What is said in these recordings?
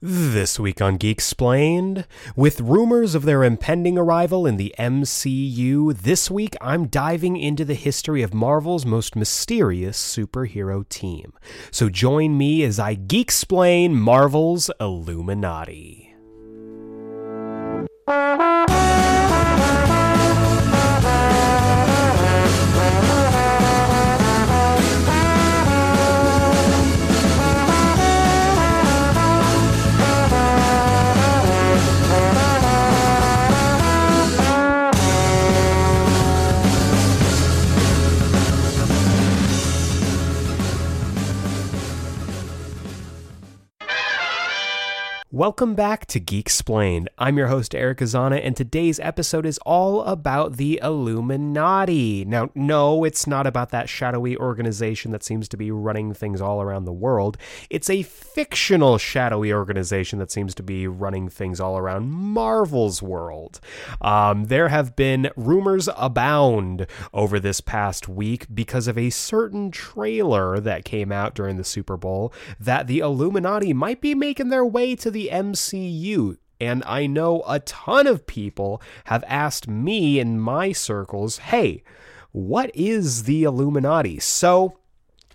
This week on Geek Explained, with rumors of their impending arrival in the MCU, this week I'm diving into the history of Marvel's most mysterious superhero team. So join me as I Geek Explain Marvel's Illuminati. Welcome back to Geek Explained. I'm your host, Eric Azana, and today's episode is all about the Illuminati. Now, no, it's not about that shadowy organization that seems to be running things all around the world. It's a fictional shadowy organization that seems to be running things all around Marvel's world. Um, there have been rumors abound over this past week because of a certain trailer that came out during the Super Bowl that the Illuminati might be making their way to the MCU. And I know a ton of people have asked me in my circles, hey, what is the Illuminati? So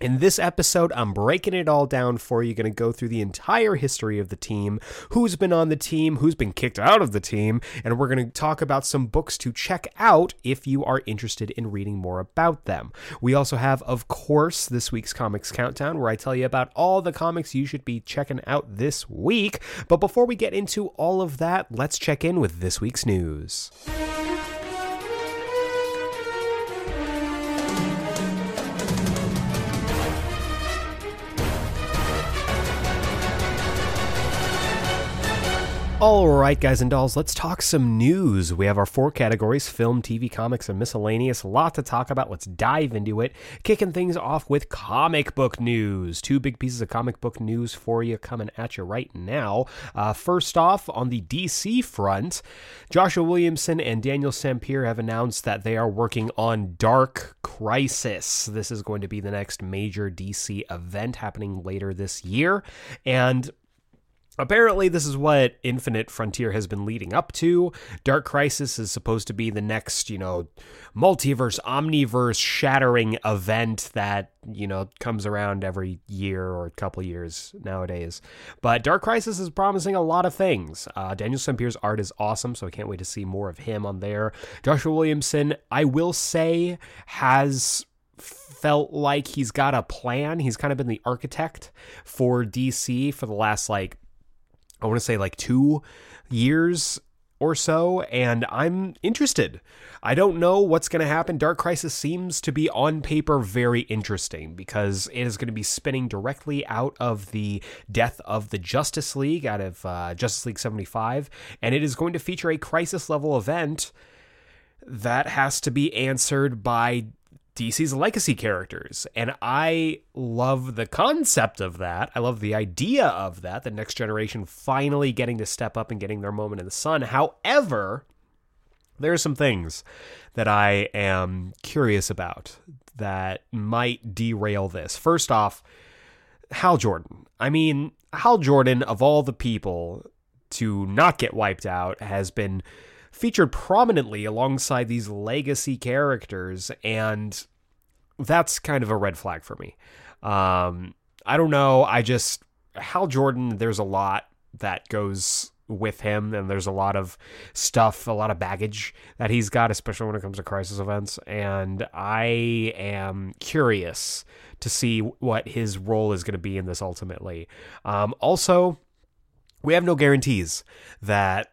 in this episode, I'm breaking it all down for you. Going to go through the entire history of the team, who's been on the team, who's been kicked out of the team, and we're going to talk about some books to check out if you are interested in reading more about them. We also have, of course, this week's Comics Countdown, where I tell you about all the comics you should be checking out this week. But before we get into all of that, let's check in with this week's news. All right, guys and dolls, let's talk some news. We have our four categories film, TV, comics, and miscellaneous. A lot to talk about. Let's dive into it. Kicking things off with comic book news. Two big pieces of comic book news for you coming at you right now. Uh, first off, on the DC front, Joshua Williamson and Daniel Sampere have announced that they are working on Dark Crisis. This is going to be the next major DC event happening later this year. And Apparently, this is what Infinite Frontier has been leading up to. Dark Crisis is supposed to be the next, you know, multiverse, omniverse shattering event that, you know, comes around every year or a couple years nowadays. But Dark Crisis is promising a lot of things. Uh, Daniel Sampere's art is awesome, so I can't wait to see more of him on there. Joshua Williamson, I will say, has felt like he's got a plan. He's kind of been the architect for DC for the last like I want to say like two years or so, and I'm interested. I don't know what's going to happen. Dark Crisis seems to be on paper very interesting because it is going to be spinning directly out of the death of the Justice League, out of uh, Justice League 75, and it is going to feature a crisis level event that has to be answered by DC's legacy characters. And I love the concept of that. I love the idea of that, the next generation finally getting to step up and getting their moment in the sun. However, there are some things that I am curious about that might derail this. First off, Hal Jordan. I mean, Hal Jordan, of all the people to not get wiped out, has been featured prominently alongside these legacy characters, and that's kind of a red flag for me. Um, I don't know. I just Hal Jordan. There's a lot that goes with him, and there's a lot of stuff, a lot of baggage that he's got, especially when it comes to crisis events. And I am curious to see what his role is going to be in this ultimately. Um, also, we have no guarantees that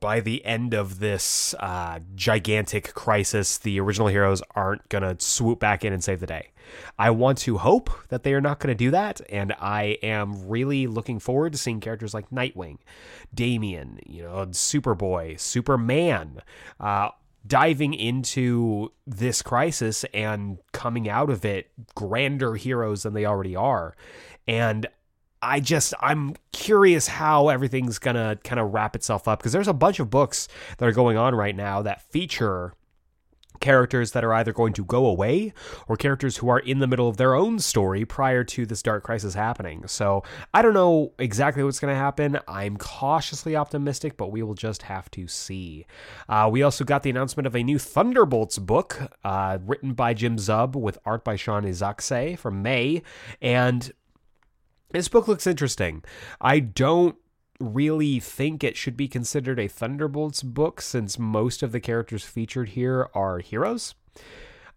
by the end of this uh, gigantic crisis, the original heroes aren't going to swoop back in and save the day. I want to hope that they are not going to do that, and I am really looking forward to seeing characters like Nightwing, Damian, you know, Superboy, Superman, uh, diving into this crisis and coming out of it grander heroes than they already are. And I just I'm curious how everything's gonna kind of wrap itself up because there's a bunch of books that are going on right now that feature characters that are either going to go away or characters who are in the middle of their own story prior to this dark crisis happening. So I don't know exactly what's going to happen. I'm cautiously optimistic, but we will just have to see. Uh, we also got the announcement of a new Thunderbolts book uh, written by Jim Zub with art by Sean Izaakse from May. And this book looks interesting. I don't really think it should be considered a Thunderbolts book since most of the characters featured here are heroes.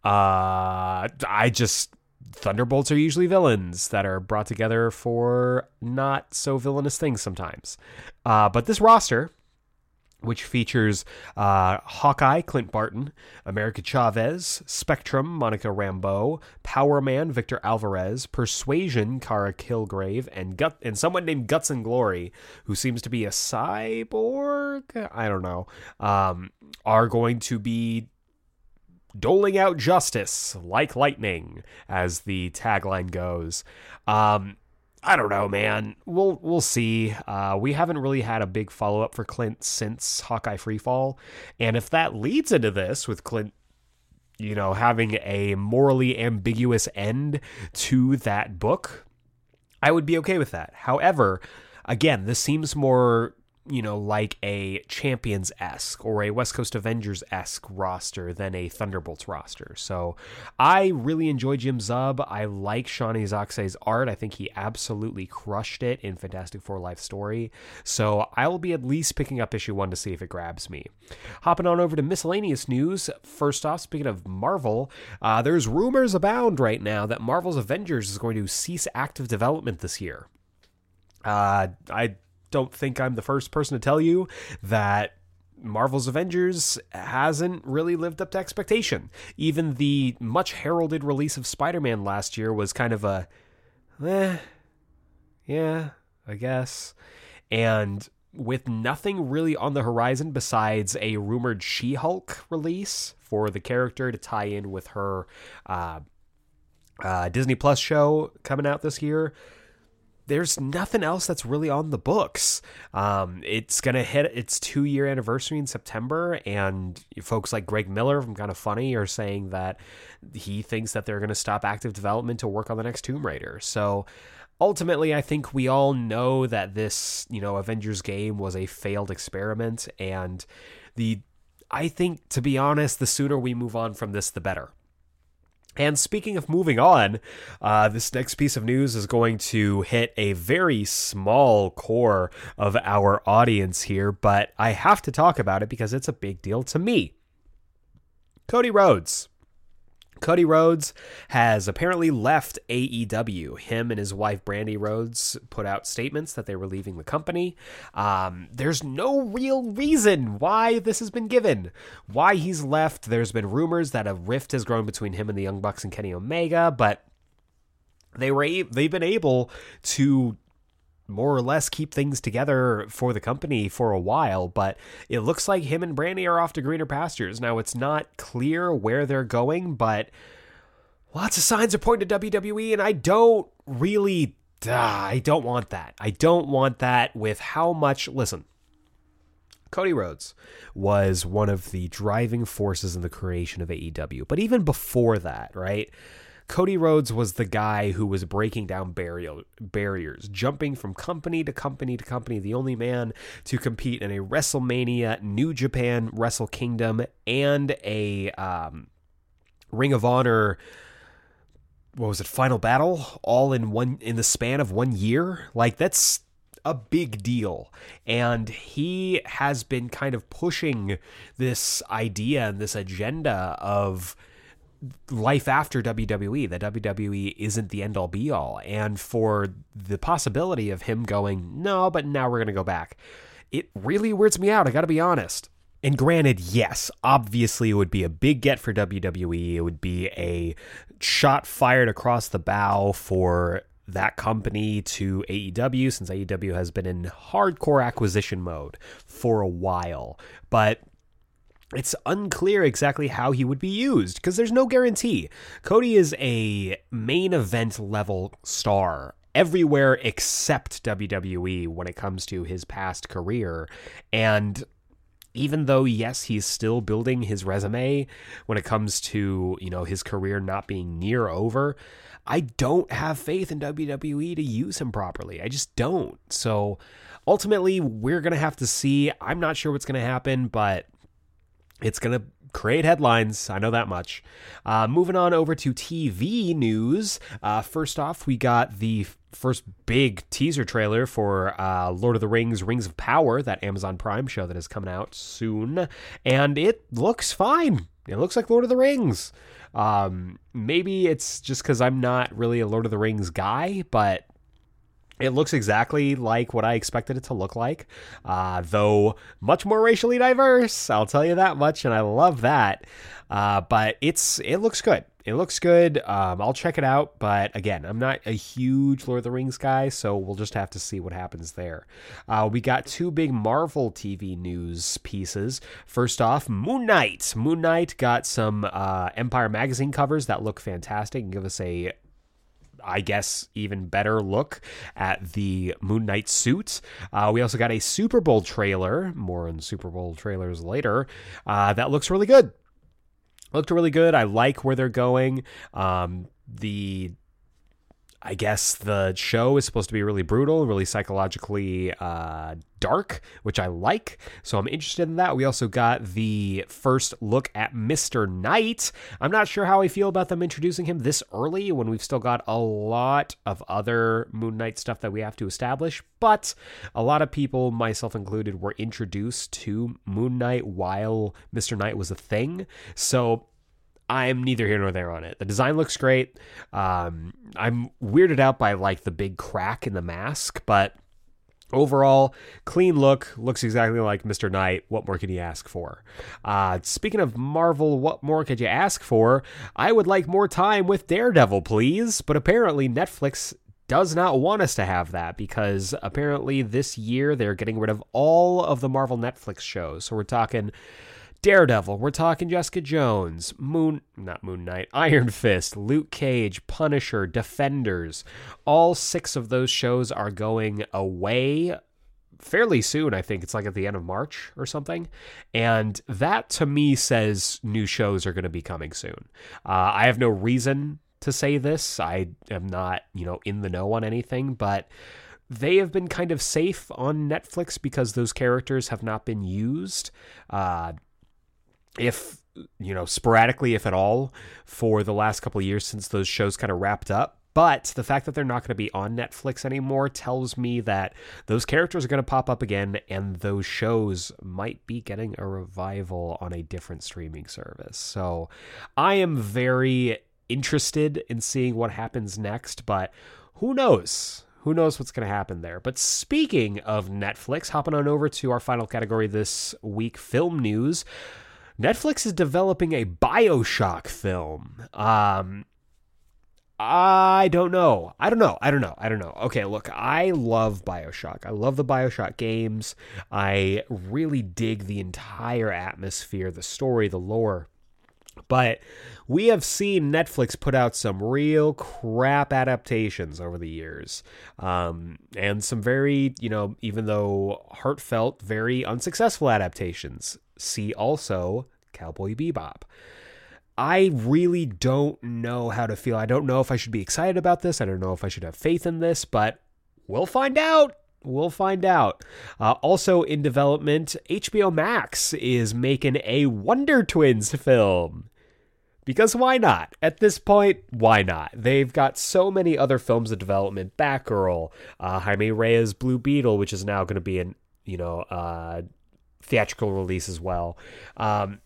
Uh, I just Thunderbolts are usually villains that are brought together for not so villainous things sometimes. Uh, but this roster which features uh, Hawkeye, Clint Barton, America Chavez, Spectrum, Monica Rambeau, Power Man, Victor Alvarez, Persuasion, Kara Kilgrave, and Gut and someone named Guts and Glory, who seems to be a cyborg. I don't know. Um, are going to be doling out justice like lightning, as the tagline goes. Um, I don't know, man. We'll we'll see. Uh, we haven't really had a big follow up for Clint since Hawkeye Freefall, and if that leads into this with Clint, you know, having a morally ambiguous end to that book, I would be okay with that. However, again, this seems more you know, like a Champions esque or a West Coast Avengers esque roster than a Thunderbolts roster. So I really enjoy Jim Zub. I like Sean Izaakse's art. I think he absolutely crushed it in Fantastic Four Life Story. So I will be at least picking up issue one to see if it grabs me. Hopping on over to miscellaneous news. First off, speaking of Marvel, uh, there's rumors abound right now that Marvel's Avengers is going to cease active development this year. Uh, I don't think I'm the first person to tell you that Marvel's Avengers hasn't really lived up to expectation. Even the much heralded release of Spider Man last year was kind of a, eh, yeah, I guess. And with nothing really on the horizon besides a rumored She Hulk release for the character to tie in with her uh, uh, Disney Plus show coming out this year, there's nothing else that's really on the books. Um, it's gonna hit its two year anniversary in September, and folks like Greg Miller from Kind of Funny are saying that he thinks that they're gonna stop active development to work on the next Tomb Raider. So ultimately, I think we all know that this, you know, Avengers game was a failed experiment, and the I think, to be honest, the sooner we move on from this, the better. And speaking of moving on, uh, this next piece of news is going to hit a very small core of our audience here, but I have to talk about it because it's a big deal to me. Cody Rhodes Cody Rhodes has apparently left AEW. Him and his wife Brandi Rhodes put out statements that they were leaving the company. Um, there's no real reason why this has been given, why he's left. There's been rumors that a rift has grown between him and the Young Bucks and Kenny Omega, but they were they've been able to more or less keep things together for the company for a while, but it looks like him and Brandi are off to greener pastures. Now, it's not clear where they're going, but lots of signs are pointing to WWE, and I don't really. Uh, I don't want that. I don't want that with how much. Listen, Cody Rhodes was one of the driving forces in the creation of AEW. But even before that, right? Cody Rhodes was the guy who was breaking down barrier, barriers, jumping from company to company to company, the only man to compete in a WrestleMania, New Japan, Wrestle Kingdom, and a um, Ring of Honor. What was it? Final Battle, all in one in the span of one year. Like that's a big deal. And he has been kind of pushing this idea and this agenda of life after WWE, that WWE isn't the end all be all. And for the possibility of him going, no, but now we're going to go back, it really weirds me out. I got to be honest. And granted, yes, obviously it would be a big get for WWE. It would be a shot fired across the bow for that company to AEW since AEW has been in hardcore acquisition mode for a while. But it's unclear exactly how he would be used because there's no guarantee. Cody is a main event level star everywhere except WWE when it comes to his past career. And even though yes he's still building his resume when it comes to you know his career not being near over i don't have faith in wwe to use him properly i just don't so ultimately we're gonna have to see i'm not sure what's gonna happen but it's gonna create headlines. I know that much. Uh, moving on over to TV news. Uh, first off, we got the first big teaser trailer for uh, Lord of the Rings Rings of Power, that Amazon Prime show that is coming out soon. And it looks fine. It looks like Lord of the Rings. Um, maybe it's just because I'm not really a Lord of the Rings guy, but it looks exactly like what I expected it to look like, uh, though much more racially diverse. I'll tell you that much, and I love that. Uh, but it's it looks good. It looks good. Um, I'll check it out. But again, I'm not a huge Lord of the Rings guy, so we'll just have to see what happens there. Uh, we got two big Marvel TV news pieces. First off, Moon Knight. Moon Knight got some uh, Empire magazine covers that look fantastic and give us a I guess, even better look at the Moon Knight suit. Uh, we also got a Super Bowl trailer, more on Super Bowl trailers later, uh, that looks really good. Looked really good. I like where they're going. Um, the I guess the show is supposed to be really brutal, really psychologically uh, dark, which I like. So I'm interested in that. We also got the first look at Mr. Knight. I'm not sure how I feel about them introducing him this early when we've still got a lot of other Moon Knight stuff that we have to establish. But a lot of people, myself included, were introduced to Moon Knight while Mr. Knight was a thing. So I'm neither here nor there on it. The design looks great. Um, I'm weirded out by like the big crack in the mask, but overall, clean look. Looks exactly like Mr. Knight. What more can you ask for? Uh, speaking of Marvel, what more could you ask for? I would like more time with Daredevil, please. But apparently, Netflix does not want us to have that because apparently this year they're getting rid of all of the Marvel Netflix shows. So we're talking Daredevil, we're talking Jessica Jones, Moon, not Moon Knight, Iron Fist, Luke Cage, Punisher, Defenders. All six of those shows are going away fairly soon. I think it's like at the end of March or something. And that to me says new shows are going to be coming soon. Uh, I have no reason to say this. I am not, you know, in the know on anything, but they have been kind of safe on Netflix because those characters have not been used. Uh, if you know sporadically if at all for the last couple of years since those shows kind of wrapped up but the fact that they're not going to be on Netflix anymore tells me that those characters are going to pop up again and those shows might be getting a revival on a different streaming service. So I am very interested in seeing what happens next, but who knows? Who knows what's going to happen there? But speaking of Netflix, hopping on over to our final category this week film news. Netflix is developing a Bioshock film. Um, I don't know. I don't know. I don't know. I don't know. Okay, look, I love Bioshock. I love the Bioshock games. I really dig the entire atmosphere, the story, the lore. But we have seen Netflix put out some real crap adaptations over the years. Um, and some very, you know, even though heartfelt, very unsuccessful adaptations. See also Cowboy Bebop. I really don't know how to feel. I don't know if I should be excited about this. I don't know if I should have faith in this, but we'll find out. We'll find out. Uh, also in development, HBO Max is making a Wonder Twins film. Because why not? At this point, why not? They've got so many other films in development. Batgirl, uh, Jaime Reyes' Blue Beetle, which is now going to be an you know uh, theatrical release as well. Um,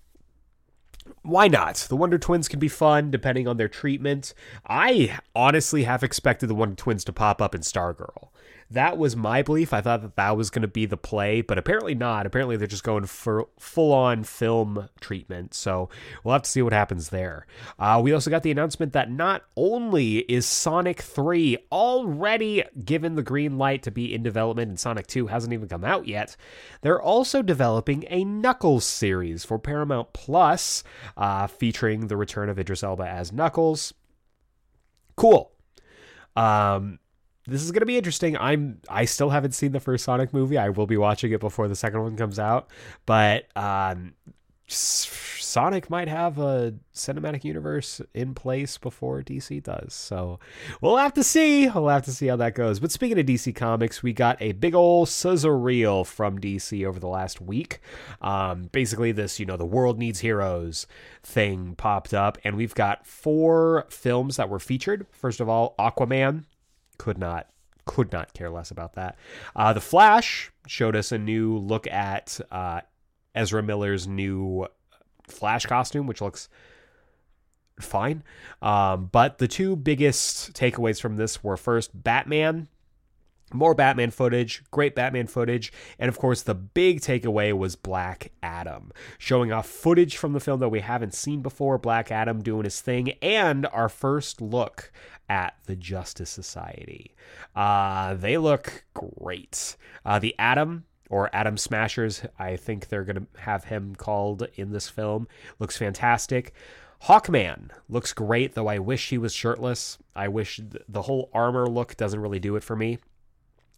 why not? The Wonder Twins can be fun depending on their treatment. I honestly have expected the Wonder Twins to pop up in Stargirl. That was my belief. I thought that that was going to be the play, but apparently not. Apparently they're just going for full on film treatment. So we'll have to see what happens there. Uh, we also got the announcement that not only is Sonic 3 already given the green light to be in development, and Sonic 2 hasn't even come out yet, they're also developing a Knuckles series for Paramount Plus, uh, featuring the return of Idris Elba as Knuckles. Cool. Um, this is going to be interesting. I'm I still haven't seen the first Sonic movie. I will be watching it before the second one comes out, but um Sonic might have a cinematic universe in place before DC does. So we'll have to see. We'll have to see how that goes. But speaking of DC Comics, we got a big old sizzle reel from DC over the last week. Um, basically, this, you know, the world needs heroes thing popped up, and we've got four films that were featured. First of all, Aquaman. Could not could not care less about that. Uh, the Flash showed us a new look at uh, Ezra Miller's new Flash costume, which looks fine. Um, but the two biggest takeaways from this were first, Batman. More Batman footage, great Batman footage, and of course, the big takeaway was Black Adam, showing off footage from the film that we haven't seen before. Black Adam doing his thing, and our first look at the Justice Society. Uh, they look great. Uh, the Atom or Atom Smashers. I think they're going to have him called in this film. Looks fantastic. Hawkman looks great, though I wish he was shirtless. I wish the whole armor look doesn't really do it for me.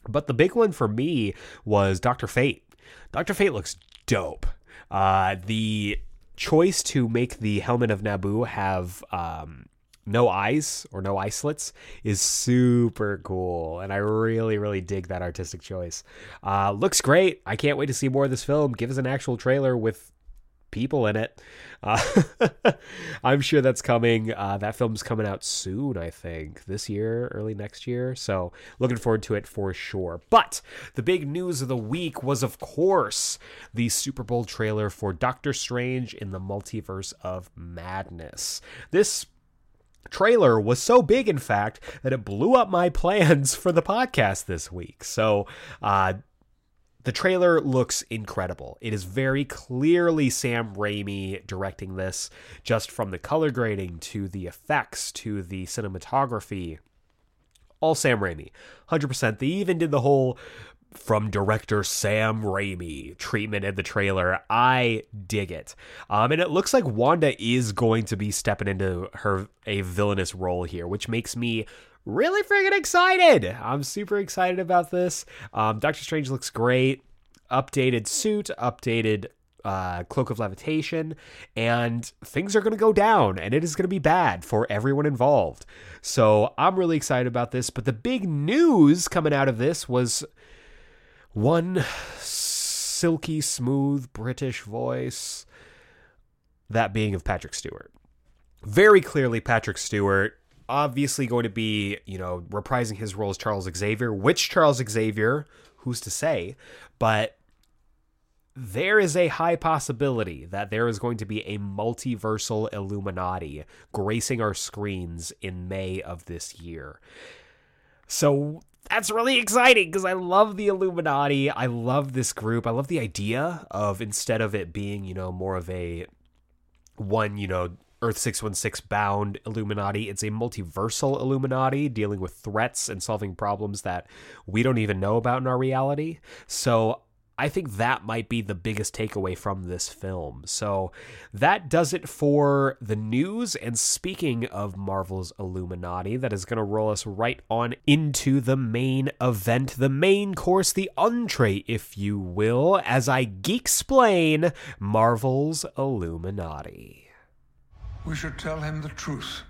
But the big one for me was Dr. Fate. Dr. Fate looks dope. Uh, the choice to make the helmet of Nabu have um, no eyes or no eye slits is super cool and i really really dig that artistic choice uh, looks great i can't wait to see more of this film give us an actual trailer with people in it. Uh, i'm sure that's coming uh, that film's coming out soon i think. This year early next year. So looking forward to it for sure. But the big news of the week was of course the super bowl trailer for doctor strange in the multiverse of madness. This trailer was so big, in fact, that it blew up my plans for the podcast this week. So, uh, the trailer looks incredible. It is very clearly Sam Raimi directing this, just from the color grading to the effects to the cinematography. All Sam Raimi. 100%. They even did the whole from director Sam Raimi treatment in the trailer. I dig it. Um, and it looks like Wanda is going to be stepping into her a villainous role here, which makes me really freaking excited. I'm super excited about this. Um, Doctor Strange looks great. Updated suit, updated uh, cloak of levitation, and things are going to go down, and it is going to be bad for everyone involved. So I'm really excited about this. But the big news coming out of this was one silky smooth British voice, that being of Patrick Stewart. Very clearly, Patrick Stewart, obviously going to be, you know, reprising his role as Charles Xavier. Which Charles Xavier? Who's to say? But there is a high possibility that there is going to be a multiversal Illuminati gracing our screens in May of this year. So that's really exciting because I love the Illuminati. I love this group. I love the idea of instead of it being, you know, more of a one, you know, Earth 616 bound Illuminati, it's a multiversal Illuminati dealing with threats and solving problems that we don't even know about in our reality. So I think that might be the biggest takeaway from this film. So that does it for the news. And speaking of Marvel's Illuminati, that is going to roll us right on into the main event, the main course, the entree, if you will, as I geek explain Marvel's Illuminati. We should tell him the truth.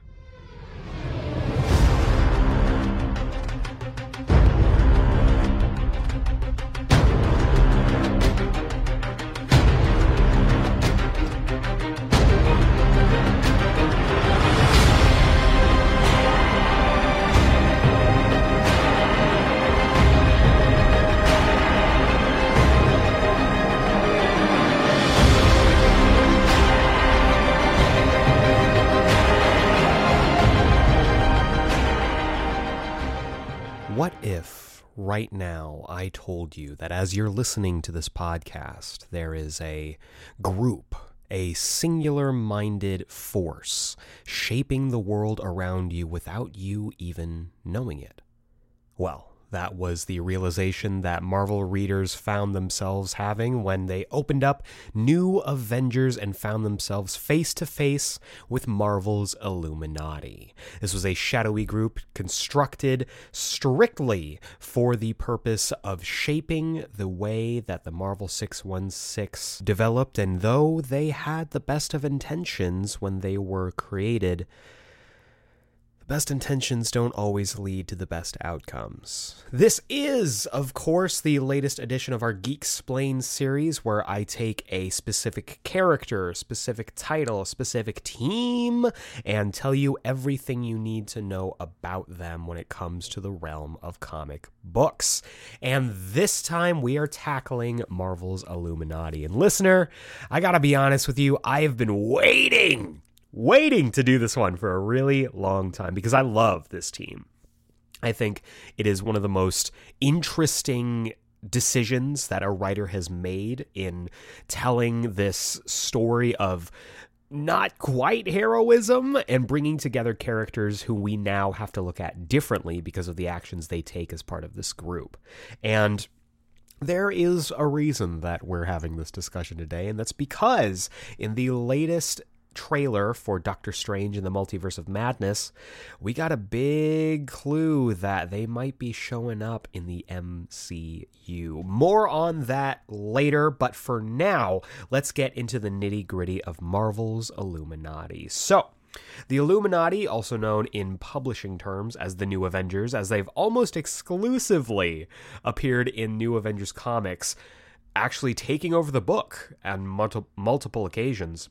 What if right now I told you that as you're listening to this podcast, there is a group, a singular minded force shaping the world around you without you even knowing it? Well, That was the realization that Marvel readers found themselves having when they opened up New Avengers and found themselves face to face with Marvel's Illuminati. This was a shadowy group constructed strictly for the purpose of shaping the way that the Marvel 616 developed, and though they had the best of intentions when they were created, best intentions don't always lead to the best outcomes. This is, of course, the latest edition of our Geek Explain series where I take a specific character, specific title, specific team, and tell you everything you need to know about them when it comes to the realm of comic books. And this time we are tackling Marvel's Illuminati. And listener, I gotta be honest with you, I have been waiting waiting to do this one for a really long time because I love this team. I think it is one of the most interesting decisions that a writer has made in telling this story of not quite heroism and bringing together characters who we now have to look at differently because of the actions they take as part of this group. And there is a reason that we're having this discussion today, and that's because in the latest trailer for Doctor Strange in the Multiverse of Madness, we got a big clue that they might be showing up in the MCU. More on that later, but for now, let's get into the nitty gritty of Marvel's Illuminati. So, the Illuminati, also known in publishing terms as the New Avengers, as they've almost exclusively appeared in New Avengers comics, actually taking over the book on multiple occasions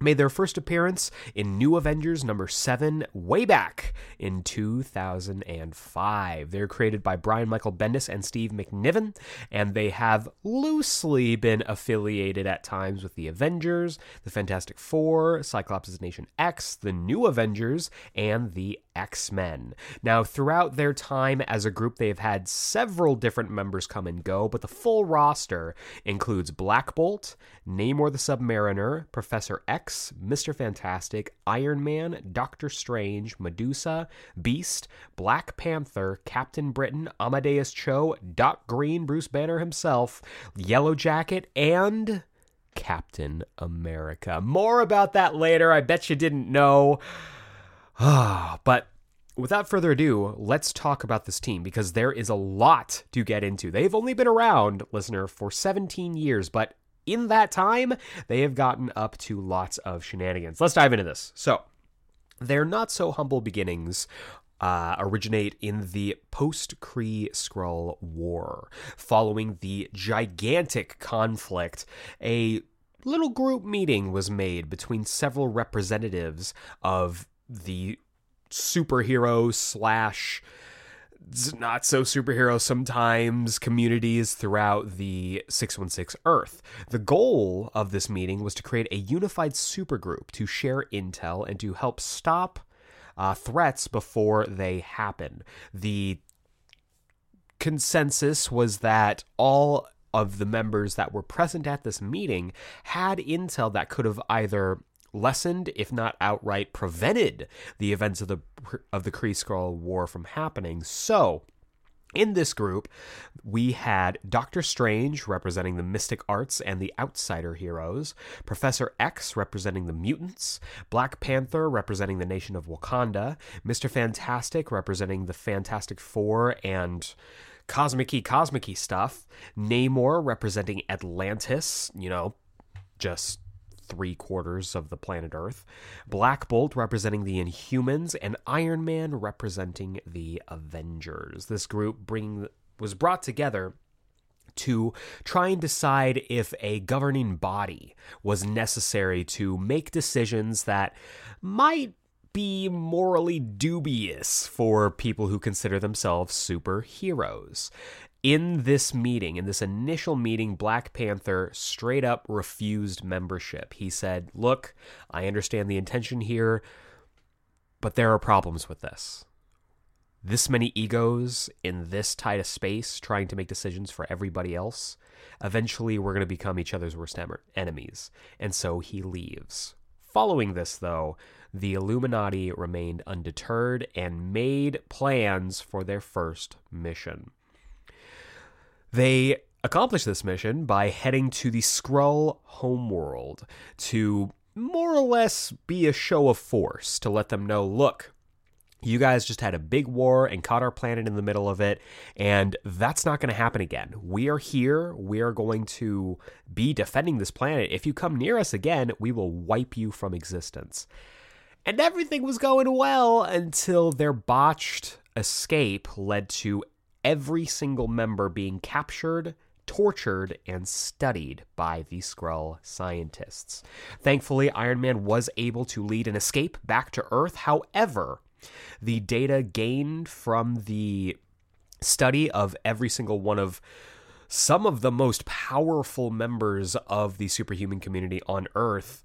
made their first appearance in New Avengers number 7 way back in 2005. They're created by Brian Michael Bendis and Steve McNiven, and they have loosely been affiliated at times with the Avengers, the Fantastic Four, Cyclops' Nation X, the New Avengers, and the X Men. Now, throughout their time as a group, they've had several different members come and go, but the full roster includes Black Bolt, Namor the Submariner, Professor X, Mr. Fantastic, Iron Man, Doctor Strange, Medusa, Beast, Black Panther, Captain Britain, Amadeus Cho, Doc Green, Bruce Banner himself, Yellow Jacket, and. Captain America. More about that later. I bet you didn't know. Ah, but without further ado, let's talk about this team because there is a lot to get into. They've only been around, listener, for 17 years, but in that time, they have gotten up to lots of shenanigans. Let's dive into this. So, their not so humble beginnings uh, originate in the post Kree Skrull War. Following the gigantic conflict, a little group meeting was made between several representatives of the superhero slash not so superhero sometimes communities throughout the 616 Earth. The goal of this meeting was to create a unified supergroup to share intel and to help stop uh, threats before they happen. The consensus was that all of the members that were present at this meeting had intel that could have either lessened, if not outright prevented, the events of the of the Kree Skrull War from happening. So. In this group, we had Doctor Strange representing the mystic arts and the outsider heroes, Professor X representing the mutants, Black Panther representing the nation of Wakanda, Mr. Fantastic representing the Fantastic Four and cosmic cosmic stuff, Namor representing Atlantis, you know, just three quarters of the planet Earth, Black Bolt representing the Inhumans, and Iron Man representing the Avengers. This group was brought together to try and decide if a governing body was necessary to make decisions that might be morally dubious for people who consider themselves superheroes in this meeting, in this initial meeting, Black Panther straight up refused membership. He said, Look, I understand the intention here, but there are problems with this. This many egos in this tight a space trying to make decisions for everybody else. Eventually, we're going to become each other's worst enemies. And so he leaves Following this, though, the Illuminati remained undeterred and made plans for their first mission. They accomplished this mission by heading to the Skrull homeworld to more or less be a show of force to let them know look, you guys just had a big war and caught our planet in the middle of it, and that's not going to happen again. We are here. We are going to be defending this planet. If you come near us again, we will wipe you from existence. And everything was going well until their botched escape led to every single member being captured tortured and studied by the Skrull scientists. Thankfully, Iron Man was able to lead an escape back to Earth. However, the data gained from the study of every single one of some of the most powerful members of the superhuman community on Earth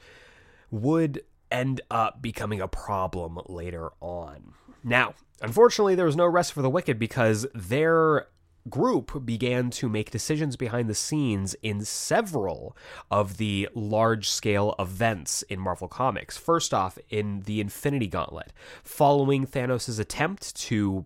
would end up becoming a problem later on. Now, unfortunately, there was no rest for the wicked because their group began to make decisions behind the scenes in several of the large scale events in Marvel Comics. First off, in the Infinity Gauntlet, following Thanos' attempt to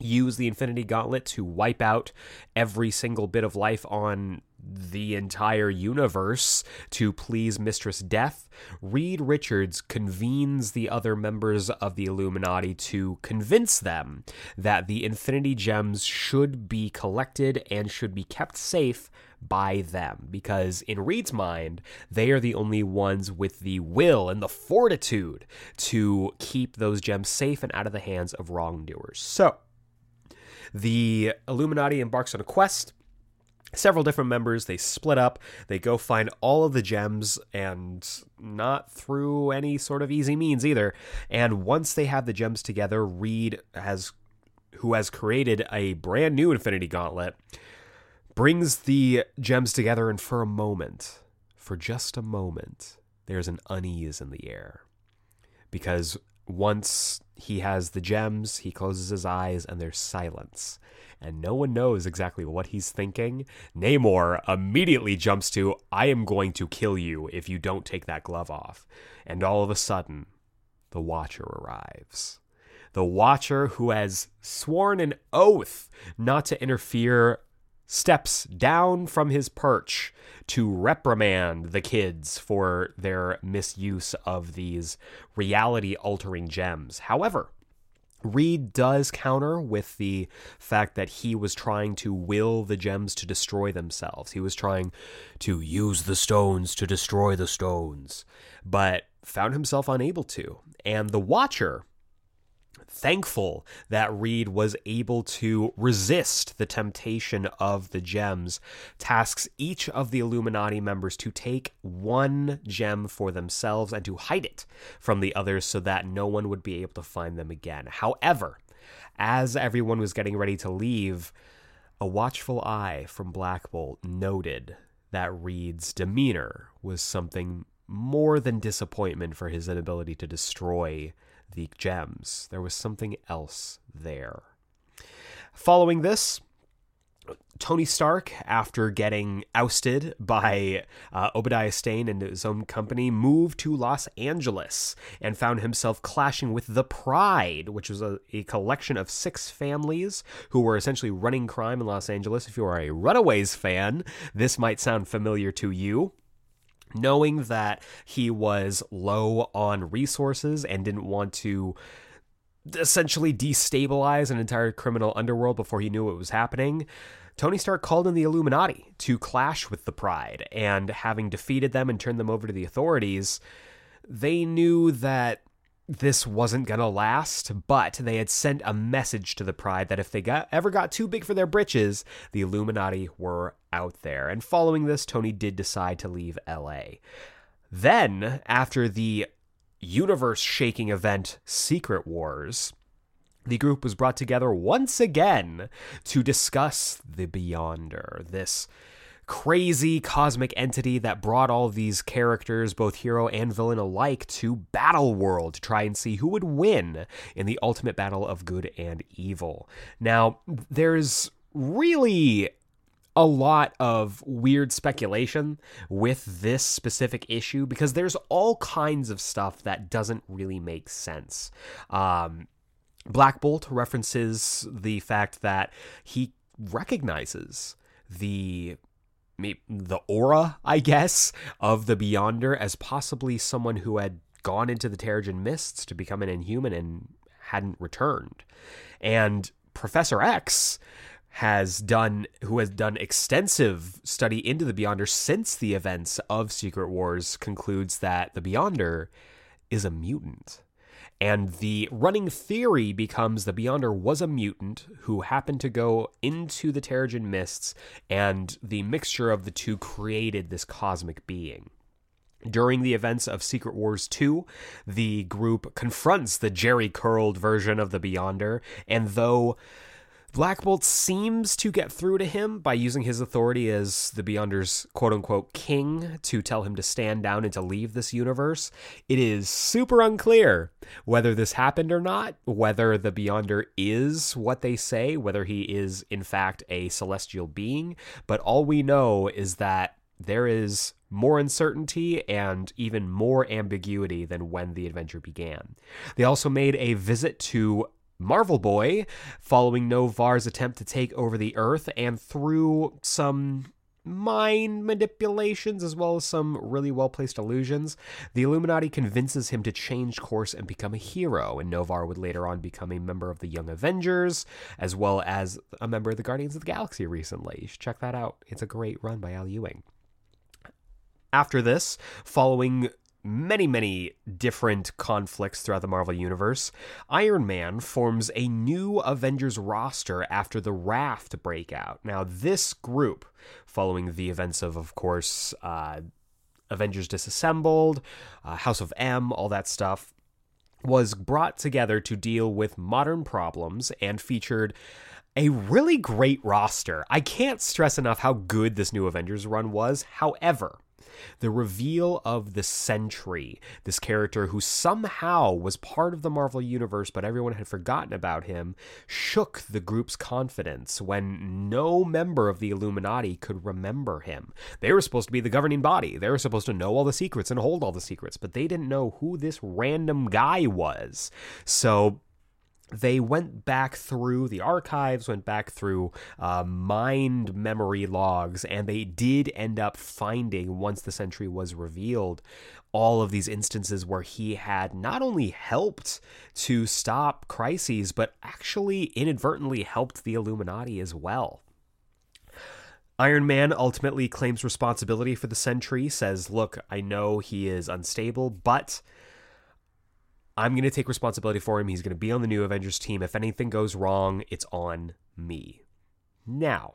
use the Infinity Gauntlet to wipe out every single bit of life on the entire universe to please Mistress Death, Reed Richards convenes the other members of the Illuminati to convince them that the Infinity Gems should be collected and should be kept safe by them because in Reed's mind they are the only ones with the will and the fortitude to keep those gems safe and out of the hands of wrongdoers. So, the Illuminati embarks on a quest several different members. They split up. They go find all of the gems, and not through any sort of easy means either. And once they have the gems together, Reed has, who has created a brand new Infinity Gauntlet, brings the gems together, and for a moment, for just a moment, there's an unease in the air. Because once he has the gems, he closes his eyes, and there's silence and no one knows exactly what he's thinking, Namor immediately jumps to, I am going to kill you if you don't take that glove off. And all of a sudden, the Watcher arrives. The Watcher, who has sworn an oath not to interfere, steps down from his perch to reprimand the kids for their misuse of these reality altering gems. However, Reed does counter with the fact that he was trying to will the gems to destroy themselves. He was trying to use the stones to destroy the stones, but found himself unable to. And the Watcher thankful that Reed was able to resist the temptation of the gems, tasks each of the Illuminati members to take one gem for themselves and to hide it from the others so that no one would be able to find them again. However, as everyone was getting ready to leave, a watchful eye from Black Bolt noted that Reed's demeanor was something more than disappointment for his inability to destroy the gems. There was something else there. Following this, Tony Stark, after getting ousted by uh, Obadiah Stane and his own company, moved to Los Angeles and found himself clashing with the Pride, which was a, a, collection of six families who were essentially running crime in Los Angeles. If you are a Runaways fan, this might sound familiar to you knowing that he was low on resources and didn't want to essentially destabilize an entire criminal underworld before he knew what was happening. Tony Stark called in the Illuminati to clash with the Pride, and having defeated them and turned them over to the authorities, they knew that this wasn't going to last, but they had sent a message to the Pride that if they got ever got too big for their britches, the Illuminati were out there. And following this, Tony did decide to leave LA. Then, after the universe shaking event Secret Wars, the group was brought together once again to discuss the Beyonder, this crazy cosmic entity that brought all these characters, both hero and villain alike, to Battle World to try and see who would win in the ultimate battle of good and evil. Now, there's really a lot of weird speculation with this specific issue because there's all kinds of stuff that doesn't really make sense. Um, Black Bolt references the fact that he recognizes the the aura, I guess, of the Beyonder as possibly someone who had gone into the Terrigen Mists to become an Inhuman and hadn't returned. And Professor X has done who has done extensive study into the Beyonder since the events of Secret Wars concludes that the Beyonder is a mutant. And the running theory becomes the Beyonder was a mutant who happened to go into the Terrigen Mists, and the mixture of the two created this cosmic being. During the events of Secret Wars 2, the group confronts the Jerry curled version of the Beyonder, and though Black Bolt seems to get through to him by using his authority as the Beyonder's quote unquote king to tell him to stand down and to leave this universe. It is super unclear whether this happened or not, whether the Beyonder is what they say, whether he is in fact a celestial being, but all we know is that there is more uncertainty and even more ambiguity than when the adventure began. They also made a visit to Marvel Boy following Noh-Varr's attempt to take over the Earth and through some mind manipulations as well as some really well placed illusions, the Illuminati convinces him to change course and become a hero, and Noh-Varr would later on become a member of the Young Avengers, as well as a member of the Guardians of the Galaxy recently. You should check that out. It's a great run by Al Ewing. After this, following many, many different conflicts throughout the Marvel Universe, Iron Man forms a new Avengers roster after the Raft breakout. Now, this group, following the events of, of course, uh, Avengers Disassembled, uh, House of M, all that stuff, was brought together to deal with modern problems and featured a really great roster. I can't stress enough how good this new Avengers run was. However, the reveal of the Sentry, this character who somehow was part of the Marvel Universe, but everyone had forgotten about him, shook the group's confidence when no member of the Illuminati could remember him. They were supposed to be the governing body, they were supposed to know all the secrets and hold all the secrets, but they didn't know who this random guy was. So, they went back through the archives, went back through uh, mind memory logs, and they did end up finding, once the Sentry was revealed, all of these instances where he had not only helped to stop crises, but actually inadvertently helped the Illuminati as well. Iron Man ultimately claims responsibility for the Sentry, says, Look, I know he is unstable, but I'm going to take responsibility for him. He's going to be on the new Avengers team. If anything goes wrong, it's on me. Now,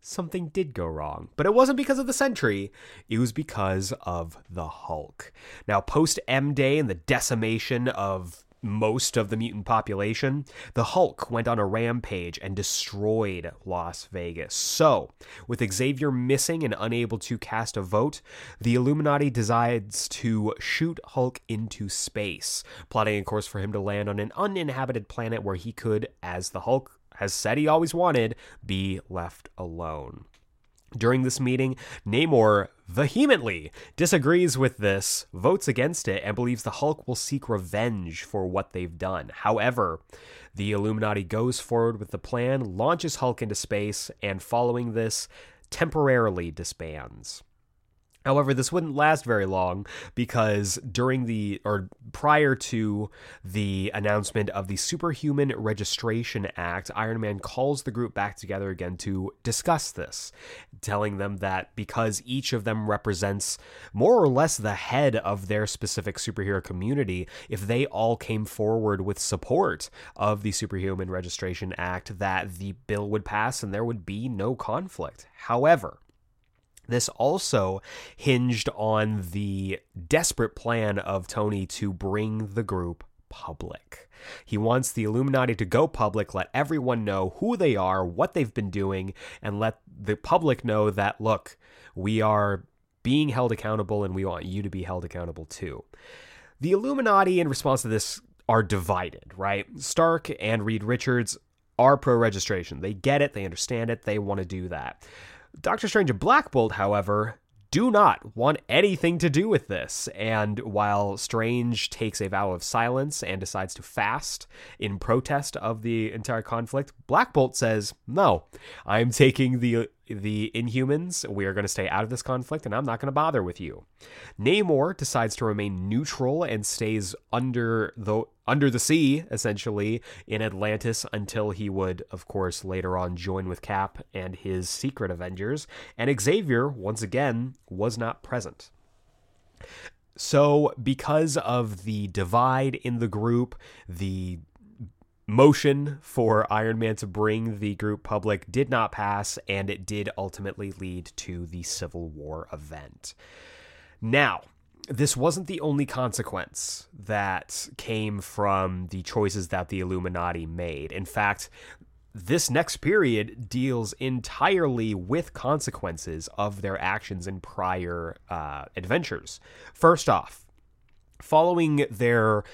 something did go wrong, but it wasn't because of the Sentry. It was because of the Hulk. Now, post M Day and the decimation of most of the mutant population, the Hulk went on a rampage and destroyed Las Vegas. So, with Xavier missing and unable to cast a vote, the Illuminati decides to shoot Hulk into space, plotting a course for him to land on an uninhabited planet where he could, as the Hulk has said he always wanted, be left alone. During this meeting, Namor vehemently disagrees with this, votes against it, and believes the Hulk will seek revenge for what they've done. However, the Illuminati goes forward with the plan, launches Hulk into space, and following this, temporarily disbands. However, this wouldn't last very long because during the or prior to the announcement of the Superhuman Registration Act, Iron Man calls the group back together again to discuss this, telling them that because each of them represents more or less the head of their specific superhero community, if they all came forward with support of the Superhuman Registration Act, that the bill would pass and there would be no conflict. However, this also hinged on the desperate plan of Tony to bring the group public. He wants the Illuminati to go public, let everyone know who they are, what they've been doing, and let the public know that, look, we are being held accountable and we want you to be held accountable too. The Illuminati, in response to this, are divided, right? Stark and Reed Richards are pro registration. They get it, they understand it, they want to do that. Doctor Strange and Black Bolt, however, do not want anything to do with this. And while Strange takes a vow of silence and decides to fast in protest of the entire conflict, Black Bolt says, "No, I'm taking the the Inhumans. We are going to stay out of this conflict, and I'm not going to bother with you." Namor decides to remain neutral and stays under the under the sea, essentially in Atlantis, until he would, of course, later on join with Cap and his secret Avengers. And Xavier, once again, was not present. So, because of the divide in the group, the motion for Iron Man to bring the group public did not pass, and it did ultimately lead to the Civil War event. Now, this wasn't the only consequence that came from the choices that the Illuminati made. In fact, this next period deals entirely with consequences of their actions in prior uh, adventures. First off, following their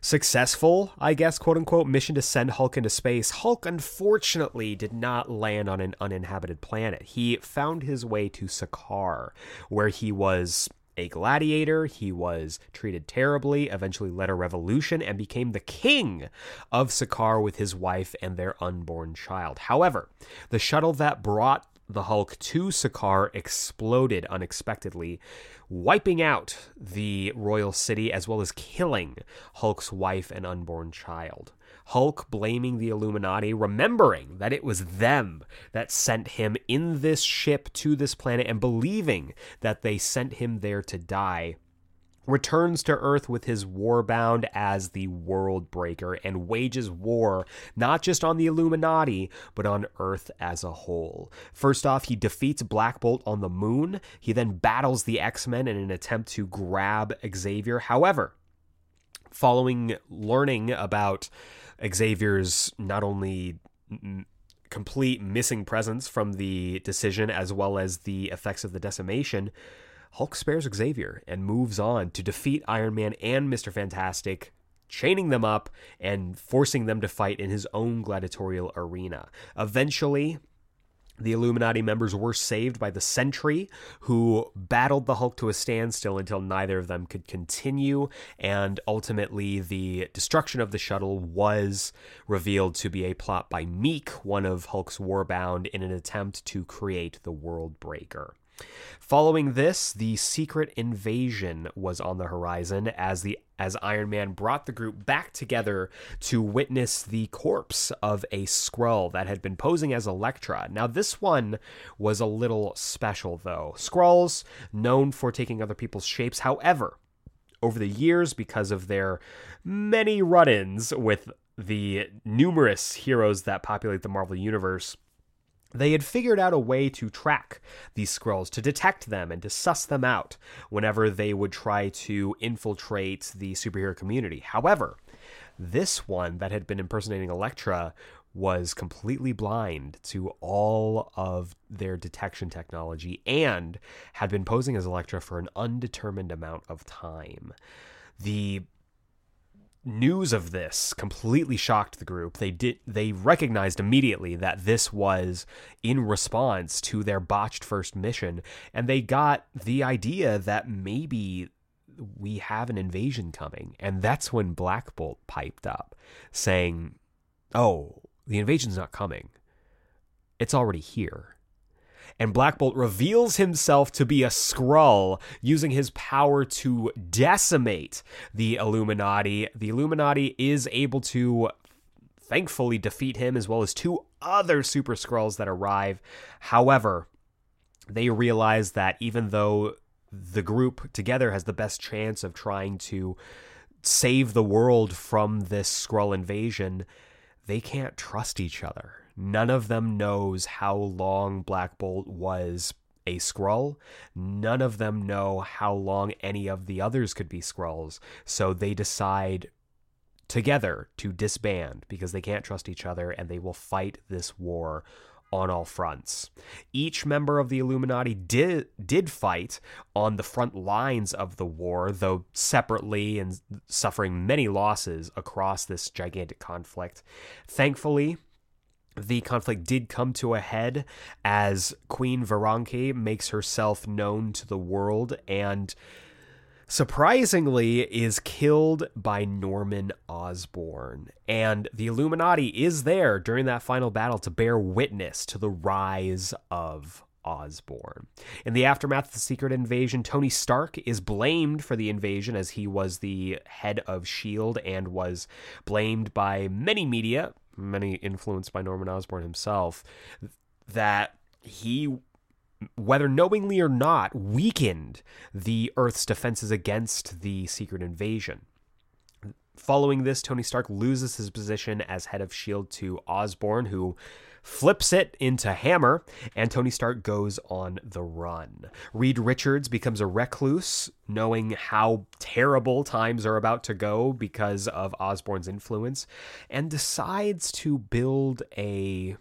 successful, I guess, quote unquote, mission to send Hulk into space, Hulk unfortunately did not land on an uninhabited planet. He found his way to Sakaar, where he was a gladiator. He was treated terribly, eventually led a revolution, and became the king of Sakaar with his wife and their unborn child. However, the shuttle that brought the Hulk to Sakaar exploded unexpectedly, wiping out the royal city as well as killing Hulk's wife and unborn child. Hulk blaming the Illuminati, remembering that it was them that sent him in this ship to this planet and believing that they sent him there to die returns to Earth with his warbound as the World Breaker and wages war not just on the Illuminati, but on Earth as a whole. First off, he defeats Black Bolt on the moon. He then battles the X Men in an attempt to grab Xavier. However, following learning about Xavier's not only complete missing presence from the decision as well as the effects of the decimation, Hulk spares Xavier and moves on to defeat Iron Man and Mr. Fantastic, chaining them up and forcing them to fight in his own gladiatorial arena. Eventually, the Illuminati members were saved by the Sentry, who battled the Hulk to a standstill until neither of them could continue. And ultimately, the destruction of the shuttle was revealed to be a plot by Miek, one of Hulk's Warbound, in an attempt to create the World Breaker. Following this, the secret invasion was on the horizon as the as Iron Man brought the group back together to witness the corpse of a Skrull that had been posing as Elektra. Now this one was a little special though. Skrulls known for taking other people's shapes, however, over the years because of their many run-ins with the numerous heroes that populate the Marvel universe, they had figured out a way to track these Skrulls, to detect them and to suss them out whenever they would try to infiltrate the superhero community. However, this one that had been impersonating Elektra was completely blind to all of their detection technology and had been posing as Elektra for an undetermined amount of time. The news of this completely shocked the group. They did they recognized immediately that this was in response to their botched first mission and they got the idea that maybe we have an invasion coming. And that's when Black Bolt piped up saying, "Oh, the invasion's not coming. It's already here." And Black Bolt reveals himself to be a Skrull using his power to decimate the Illuminati. The Illuminati is able to thankfully defeat him as well as two other Super Skrulls that arrive. However, they realize that even though the group together has the best chance of trying to save the world from this Skrull invasion, they can't trust each other. None of them knows how long Black Bolt was a Skrull. None of them know how long any of the others could be Skrulls. So they decide together to disband because they can't trust each other and they will fight this war on all fronts. Each member of the Illuminati did did fight on the front lines of the war, though separately and suffering many losses across this gigantic conflict. Thankfully, the conflict did come to a head as Queen Veranke makes herself known to the world and surprisingly is killed by Norman Osborn. And the Illuminati is there during that final battle to bear witness to the rise of Osborn. In the aftermath of the secret invasion, Tony Stark is blamed for the invasion as he was the head of S.H.I.E.L.D. and was blamed by many media, many influenced by Norman Osborn himself, that he whether knowingly or not, weakened the Earth's defenses against the secret invasion. Following this, Tony Stark loses his position as head of S.H.I.E.L.D. to Osborn, who flips it into Hammer, and Tony Stark goes on the run. Reed Richards becomes a recluse, knowing how terrible times are about to go because of Osborn's influence, and decides to build a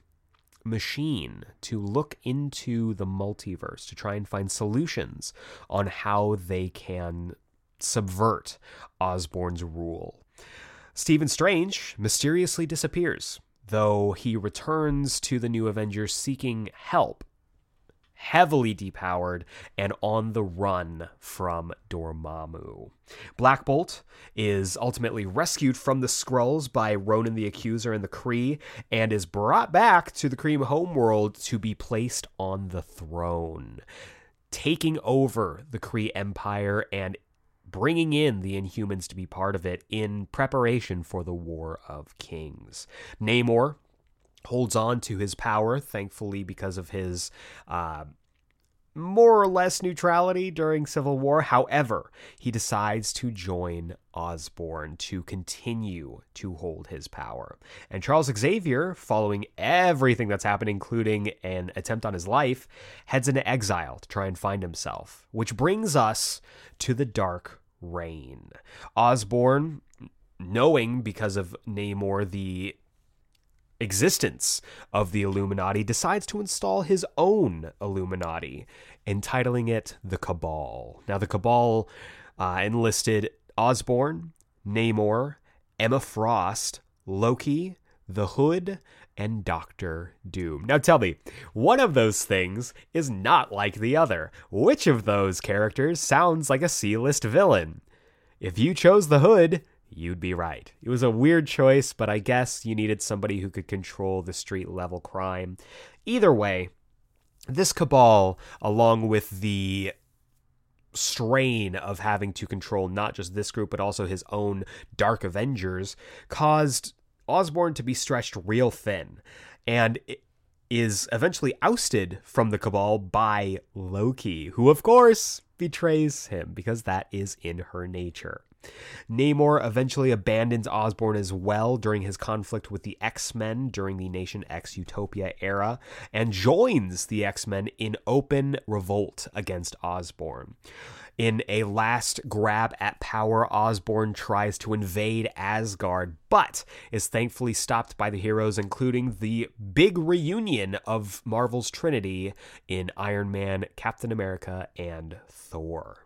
machine to look into the multiverse to try and find solutions on how they can subvert Osborn's rule. Stephen Strange mysteriously disappears, though he returns to the new Avengers seeking help heavily depowered and on the run from Dormammu. Black Bolt is ultimately rescued from the Skrulls by Ronan the Accuser and the Kree and is brought back to the Kree homeworld to be placed on the throne, taking over the Kree Empire and bringing in the Inhumans to be part of it in preparation for the War of Kings. Namor holds on to his power, thankfully, because of his uh, more or less neutrality during Civil War. However, he decides to join Osborn to continue to hold his power. And Charles Xavier, following everything that's happened, including an attempt on his life, heads into exile to try and find himself, which brings us to the Dark Reign. Osborn, knowing because of Namor the existence of the Illuminati, decides to install his own Illuminati, entitling it the Cabal. Now, the Cabal uh, enlisted Osborn, Namor, Emma Frost, Loki, the Hood, and Doctor Doom. Now tell me, one of those things is not like the other. Which of those characters sounds like a C list villain? If you chose the Hood, you'd be right. It was a weird choice, but I guess you needed somebody who could control the street level crime. Either way, this cabal, along with the strain of having to control not just this group, but also his own Dark Avengers, caused Osborn to be stretched real thin. And is eventually ousted from the cabal by Loki, who, of course, betrays him because that is in her nature. Namor eventually abandons Osborn as well during his conflict with the X Men during the Nation X Utopia era and joins the X Men in open revolt against Osborn. In a last grab at power, Osborn tries to invade Asgard, but is thankfully stopped by the heroes, including the big reunion of Marvel's Trinity in Iron Man, Captain America, and Thor.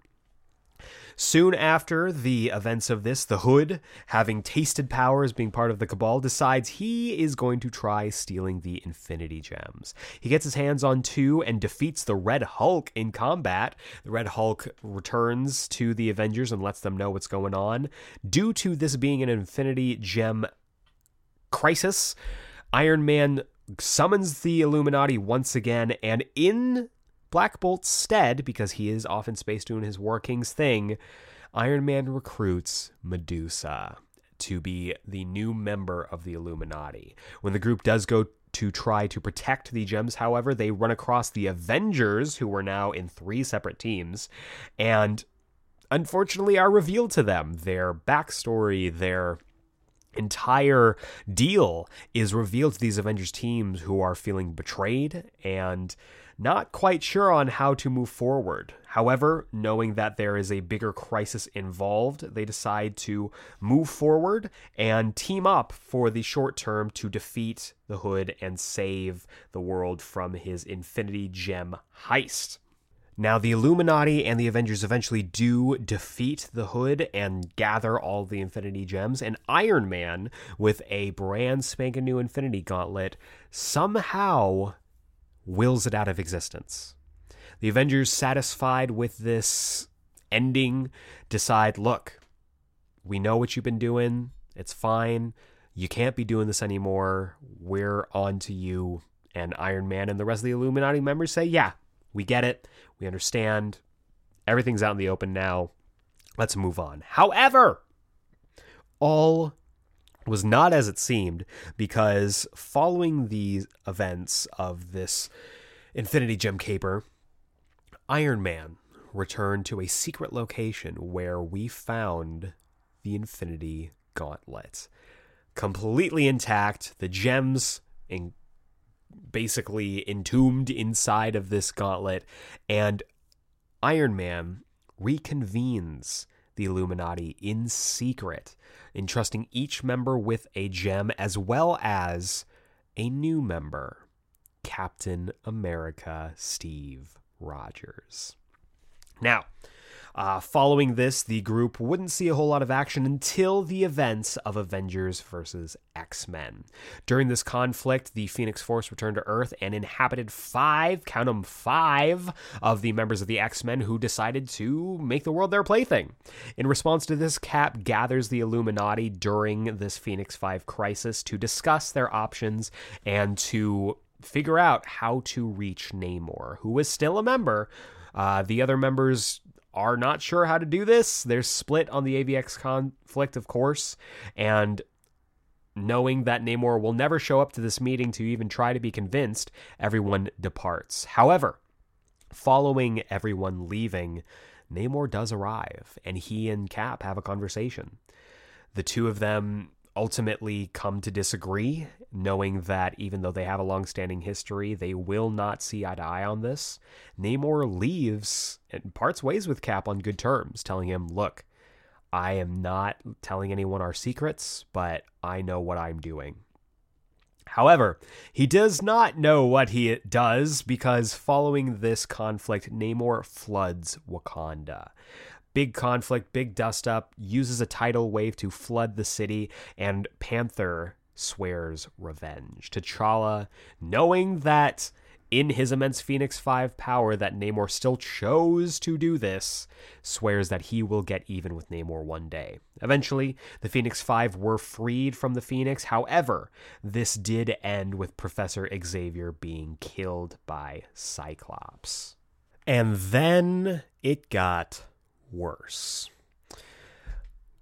Soon after the events of this, the Hood, having tasted power as being part of the Cabal, decides he is going to try stealing the Infinity Gems. He gets his hands on two and defeats the Red Hulk in combat. The Red Hulk returns to the Avengers and lets them know what's going on. Due to this being an Infinity Gem crisis, Iron Man summons the Illuminati once again, and in Black Bolt's stead, because he is off in space doing his War King's thing, Iron Man recruits Medusa to be the new member of the Illuminati. When the group does go to try to protect the gems, however, they run across the Avengers, who are now in three separate teams, and unfortunately are revealed to them. Their backstory, their entire deal is revealed to these Avengers teams who are feeling betrayed and not quite sure on how to move forward. However, knowing that there is a bigger crisis involved, they decide to move forward and team up for the short term to defeat the Hood and save the world from his Infinity Gem heist. Now, the Illuminati and the Avengers eventually do defeat the Hood and gather all the Infinity Gems, and Iron Man, with a brand spanking new Infinity Gauntlet, somehow wills it out of existence. The Avengers, satisfied with this ending, decide look, we know what you've been doing. It's fine. You can't be doing this anymore. We're on to you. And Iron Man and the rest of the Illuminati members say, yeah, we get it. We understand. Everything's out in the open now. Let's move on. However, all was not as it seemed because following the events of this Infinity Gem caper, Iron Man returned to a secret location where we found the Infinity Gauntlet. Completely intact, the gems in basically entombed inside of this gauntlet, and Iron Man reconvenes the Illuminati in secret, entrusting each member with a gem as well as a new member, Captain America Steve Rogers. Now, uh, following this, the group wouldn't see a whole lot of action until the events of Avengers vs. X Men. During this conflict, the Phoenix Force returned to Earth and inhabited five, count them, five of the members of the X Men who decided to make the world their plaything. In response to this, Cap gathers the Illuminati during this Phoenix 5 crisis to discuss their options and to figure out how to reach Namor, who is still a member. Uh, the other members are not sure how to do this. They're split on the AVX conflict, of course, and knowing that Namor will never show up to this meeting to even try to be convinced, everyone departs. However, following everyone leaving, Namor does arrive, and he and Cap have a conversation. The two of them ultimately come to disagree, knowing that even though they have a long standing history, they will not see eye to eye on this. Namor leaves and parts ways with Cap on good terms, telling him, Look, I am not telling anyone our secrets, but I know what I'm doing. However, he does not know what he does because following this conflict, Namor floods Wakanda big conflict, big dust up, uses a tidal wave to flood the city, and Panther swears revenge. T'Challa, knowing that in his immense Phoenix 5 power that Namor still chose to do this, swears that he will get even with Namor one day. Eventually, the Phoenix 5 were freed from the Phoenix. However, this did end with Professor Xavier being killed by Cyclops. And then it got worse.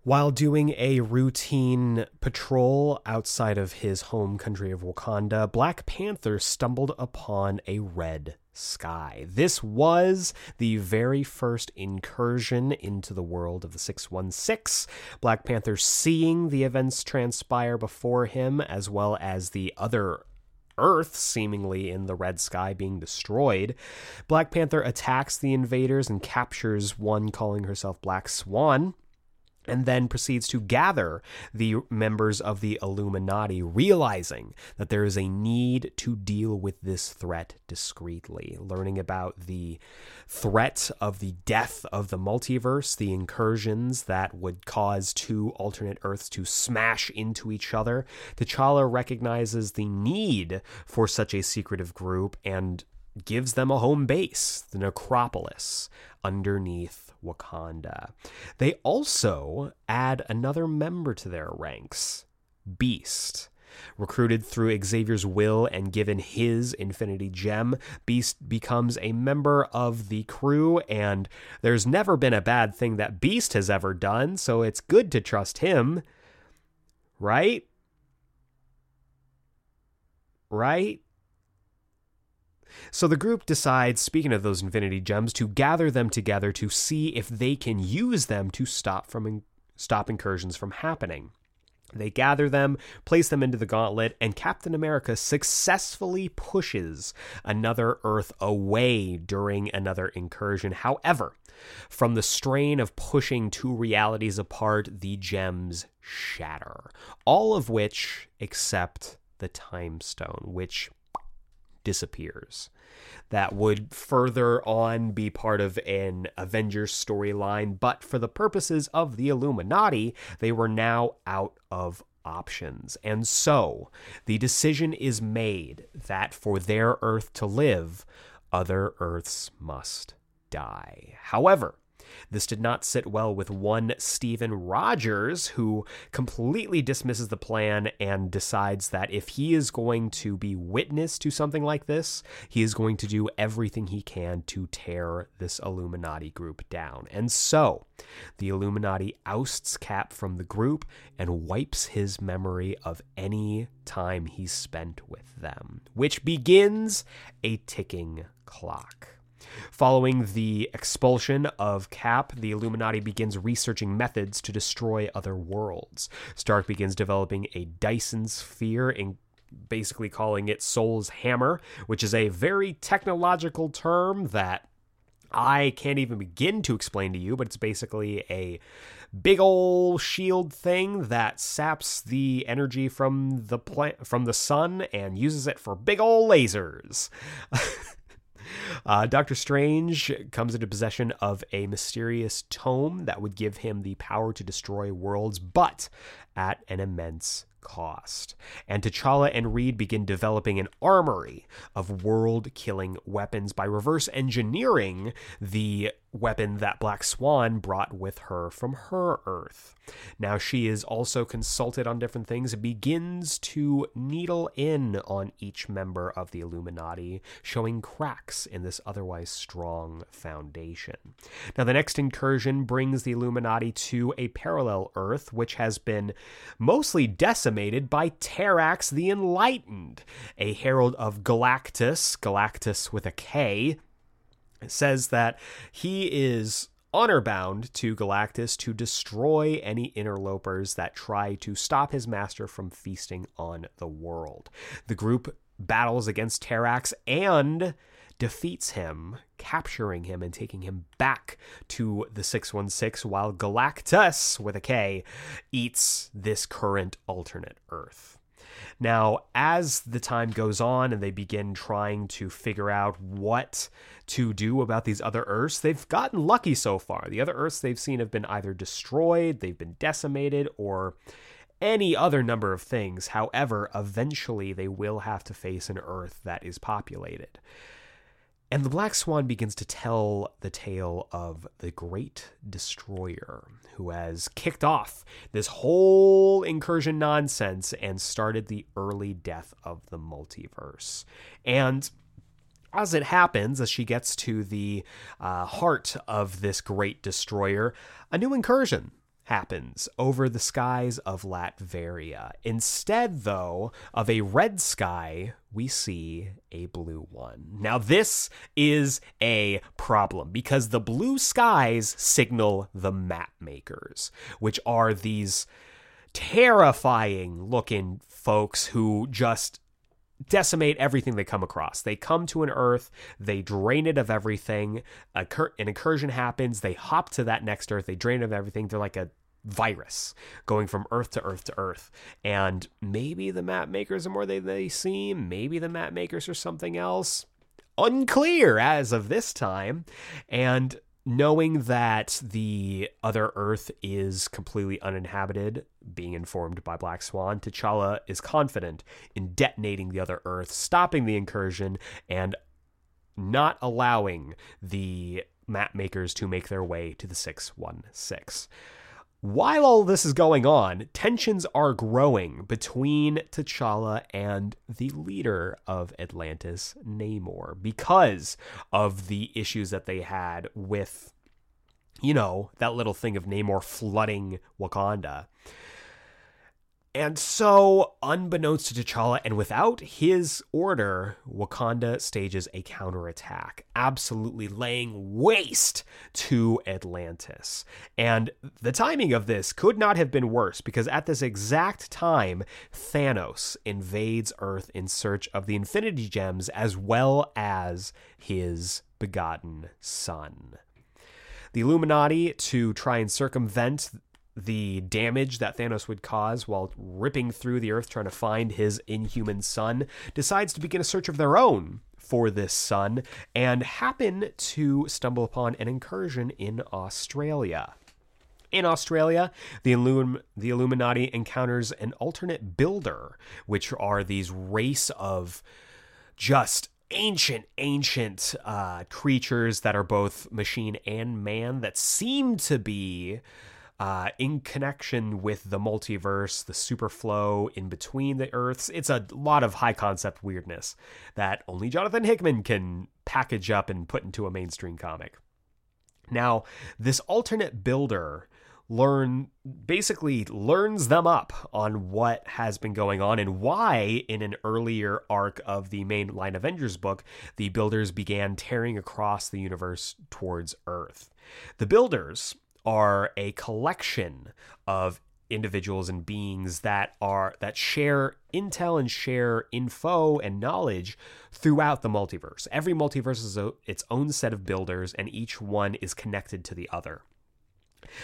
While doing a routine patrol outside of his home country of Wakanda, Black Panther stumbled upon a red sky. This was the very first incursion into the world of the 616. Black Panther seeing the events transpire before him, as well as the other Earth seemingly in the red sky being destroyed. Black Panther attacks the invaders and captures one calling herself Black Swan and then proceeds to gather the members of the Illuminati, realizing that there is a need to deal with this threat discreetly. Learning about the threat of the death of the multiverse, the incursions that would cause two alternate Earths to smash into each other, T'Challa recognizes the need for such a secretive group and gives them a home base, the Necropolis, underneath Wakanda. They also add another member to their ranks, Beast. Recruited through Xavier's will and given his Infinity Gem, Beast becomes a member of the crew, and there's never been a bad thing that Beast has ever done, so it's good to trust him. Right? Right? So the group decides, speaking of those Infinity Gems, to gather them together to see if they can use them to stop from in- stop incursions from happening. They gather them, place them into the gauntlet, and Captain America successfully pushes another Earth away during another incursion. However, from the strain of pushing two realities apart, the gems shatter. All of which, except the Time Stone, which disappears. That would further on be part of an Avengers storyline, but for the purposes of the Illuminati, they were now out of options. And so the decision is made that for their Earth to live, other Earths must die. However, this did not sit well with one Stephen Rogers, who completely dismisses the plan and decides that if he is going to be witness to something like this, he is going to do everything he can to tear this Illuminati group down. And so, the Illuminati ousts Cap from the group and wipes his memory of any time he spent with them, which begins a ticking clock. Following the expulsion of Cap, the Illuminati begins researching methods to destroy other worlds. Stark begins developing a Dyson sphere in basically calling it Sol's Hammer, which is a very technological term that I can't even begin to explain to you, but it's basically a big old shield thing that saps the energy from the plant from the sun and uses it for big old lasers. Uh, Doctor Strange comes into possession of a mysterious tome that would give him the power to destroy worlds, but at an immense cost. And T'Challa and Reed begin developing an armory of world killing weapons by reverse engineering the weapon that Black Swan brought with her from her Earth. Now she is also consulted on different things, begins to needle in on each member of the Illuminati, showing cracks in this otherwise strong foundation. Now, the next incursion brings the Illuminati to a parallel Earth, which has been mostly decimated by Terrax the Enlightened, a herald of Galactus, Galactus with a K, says that he is honor bound to Galactus to destroy any interlopers that try to stop his master from feasting on the world. The group battles against Terrax and defeats him, capturing him and taking him back to the 616 while Galactus with a K eats this current alternate Earth. Now, as the time goes on and they begin trying to figure out what to do about these other Earths, they've gotten lucky so far. The other Earths they've seen have been either destroyed, they've been decimated, or any other number of things. However, eventually they will have to face an Earth that is populated. And the Black Swan begins to tell the tale of the Great Destroyer, who has kicked off this whole incursion nonsense and started the early death of the multiverse. And as it happens, as she gets to the uh, heart of this Great Destroyer, a new incursion happens over the skies of Latveria. Instead, though, of a red sky, we see a blue one. Now, this is a problem because the blue skies signal the map makers, which are these terrifying looking folks who just decimate everything they come across. They come to an Earth, they drain it of everything. an incursion happens, they hop to that next Earth, they drain it of everything. They're like a virus going from earth to earth to earth and maybe the map makers are more than they seem maybe the map makers are something else unclear as of this time and knowing that the other earth is completely uninhabited being informed by black swan t'challa is confident in detonating the other earth stopping the incursion and not allowing the map makers to make their way to the 616 while all this is going on, tensions are growing between T'Challa and the leader of Atlantis, Namor, because of the issues that they had with, you know, that little thing of Namor flooding Wakanda. And so, unbeknownst to T'Challa and without his order, Wakanda stages a counterattack, absolutely laying waste to Atlantis. And the timing of this could not have been worse because at this exact time, Thanos invades Earth in search of the Infinity Gems as well as his begotten son. The Illuminati, to try and circumvent the damage that Thanos would cause while ripping through the earth trying to find his inhuman son, decides to begin a search of their own for this son and happen to stumble upon an incursion in Australia. In Australia, the, Illum- the Illuminati encounters an alternate builder, which are these race of just ancient, ancient uh, creatures that are both machine and man that seem to be uh, in connection with the multiverse, the superflow in between the Earths. It's a lot of high concept weirdness that only Jonathan Hickman can package up and put into a mainstream comic. Now, this alternate builder learn basically learns them up on what has been going on and why in an earlier arc of the main line Avengers book the builders began tearing across the universe towards Earth. The builders are a collection of individuals and beings that are that share intel and share info and knowledge throughout the multiverse. Every multiverse is a, its own set of builders and each one is connected to the other.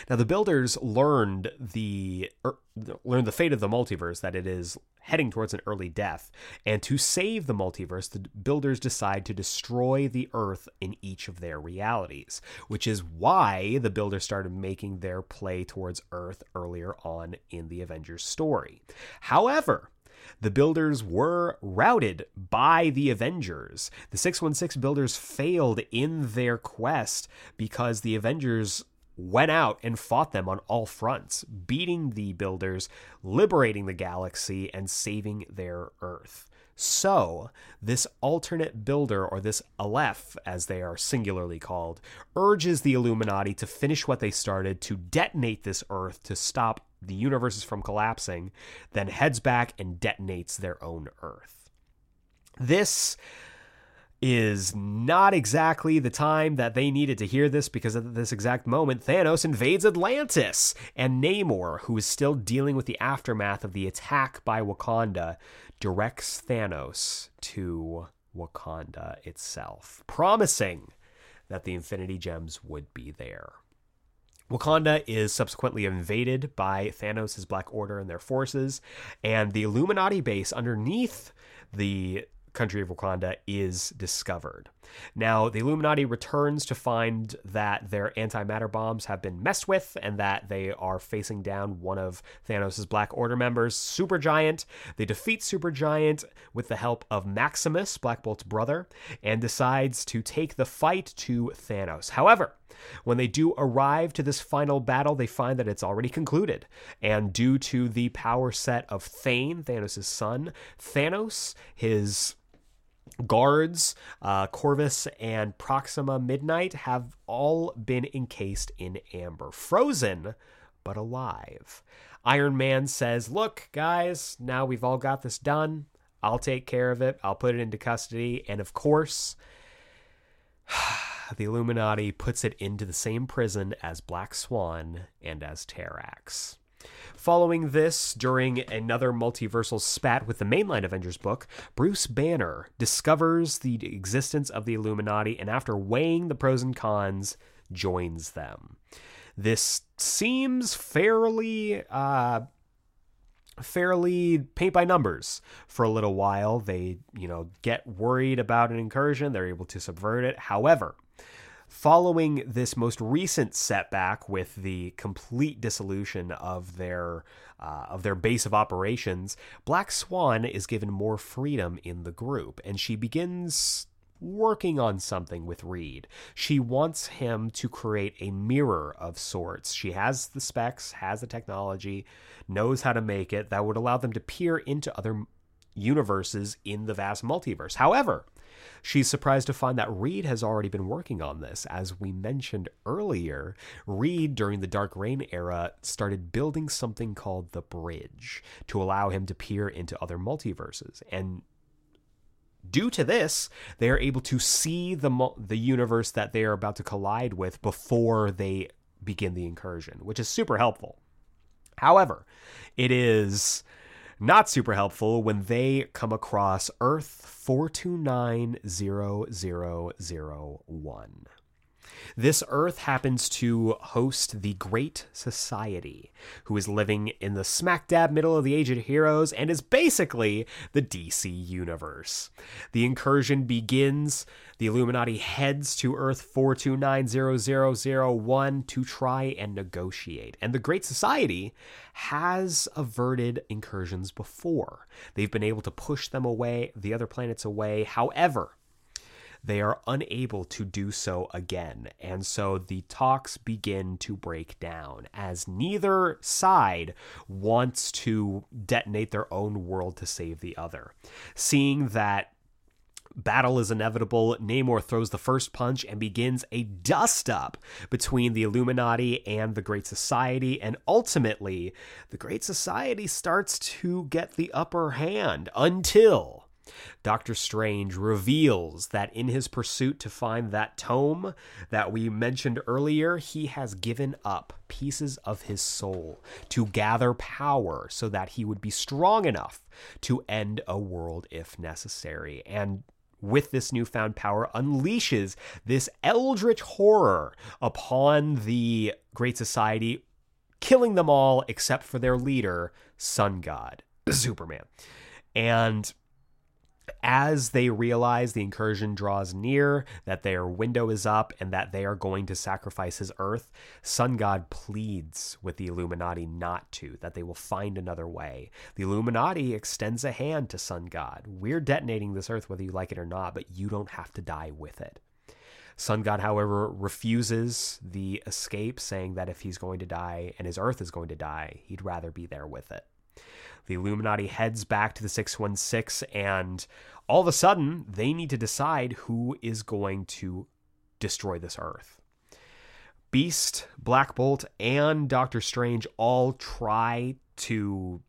Now the builders learned the er, learned the fate of the multiverse that it is heading towards an early death, and to save the multiverse, the builders decide to destroy the Earth in each of their realities, which is why the builders started making their play towards Earth earlier on in the Avengers story. However, the builders were routed by the Avengers. The 616 builders failed in their quest because the Avengers went out and fought them on all fronts, beating the builders, liberating the galaxy, and saving their Earth. So, this alternate builder, or this Aleph, as they are singularly called, urges the Illuminati to finish what they started, to detonate this Earth to stop the universes from collapsing, then heads back and detonates their own Earth. This is not exactly the time that they needed to hear this because at this exact moment, Thanos invades Atlantis, and Namor, who is still dealing with the aftermath of the attack by Wakanda, directs Thanos to Wakanda itself, promising that the Infinity Gems would be there. Wakanda is subsequently invaded by Thanos' Black Order and their forces, and the Illuminati base underneath the country of Wakanda is discovered. Now, the Illuminati returns to find that their antimatter bombs have been messed with and that they are facing down one of Thanos' Black Order members, Supergiant. They defeat Supergiant with the help of Maximus, Black Bolt's brother, and decides to take the fight to Thanos. However, when they do arrive to this final battle, they find that it's already concluded. And due to the power set of Thane, Thanos' son, Thanos, his guards, uh, Corvus and Proxima Midnight have all been encased in amber, frozen but alive. Iron Man says, Look, guys, now we've all got this done. I'll take care of it. I'll put it into custody. And of course, the Illuminati puts it into the same prison as Black Swan and as Terrax. Following this, during another multiversal spat with the mainline Avengers book, Bruce Banner discovers the existence of the Illuminati and, after weighing the pros and cons, joins them. This seems fairly. Uh, fairly paint by numbers for a little while. They, you know, get worried about an incursion, they're able to subvert it. However, following this most recent setback with the complete dissolution of their uh, of their base of operations, Black Swan is given more freedom in the group, and she begins working on something with Reed. She wants him to create a mirror of sorts. She has the specs, has the technology, knows how to make it that would allow them to peer into other universes in the vast multiverse. However, She's surprised to find that Reed has already been working on this. As we mentioned earlier, Reed, during the Dark Reign era, started building something called the Bridge to allow him to peer into other multiverses. And due to this, they are able to see the the universe that they are about to collide with before they begin the incursion, which is super helpful. However, it is not super helpful when they come across Earth 429001. This Earth happens to host the Great Society, who is living in the smack dab middle of the Age of Heroes and is basically the DC universe. The incursion begins. The Illuminati heads to Earth 4290001 to try and negotiate. And the Great Society has averted incursions before. They've been able to push them away, the other planets away. However, they are unable to do so again. And so the talks begin to break down as neither side wants to detonate their own world to save the other. Seeing that battle is inevitable, Namor throws the first punch and begins a dust up between the Illuminati and the Great Society. And ultimately, the Great Society starts to get the upper hand until Doctor Strange reveals that in his pursuit to find that tome that we mentioned earlier, he has given up pieces of his soul to gather power so that he would be strong enough to end a world if necessary. And with this newfound power, unleashes this eldritch horror upon the Great Society, killing them all except for their leader, Sun God, Superman. And as they realize the incursion draws near, that their window is up, and that they are going to sacrifice his earth, Sun God pleads with the Illuminati not to, that they will find another way. The Illuminati extends a hand to Sun God. We're detonating this earth whether you like it or not, but you don't have to die with it. Sun God, however, refuses the escape, saying that if he's going to die and his earth is going to die, he'd rather be there with it. The Illuminati heads back to the 616, and all of a sudden, they need to decide who is going to destroy this Earth. Beast, Black Bolt, and Doctor Strange all try to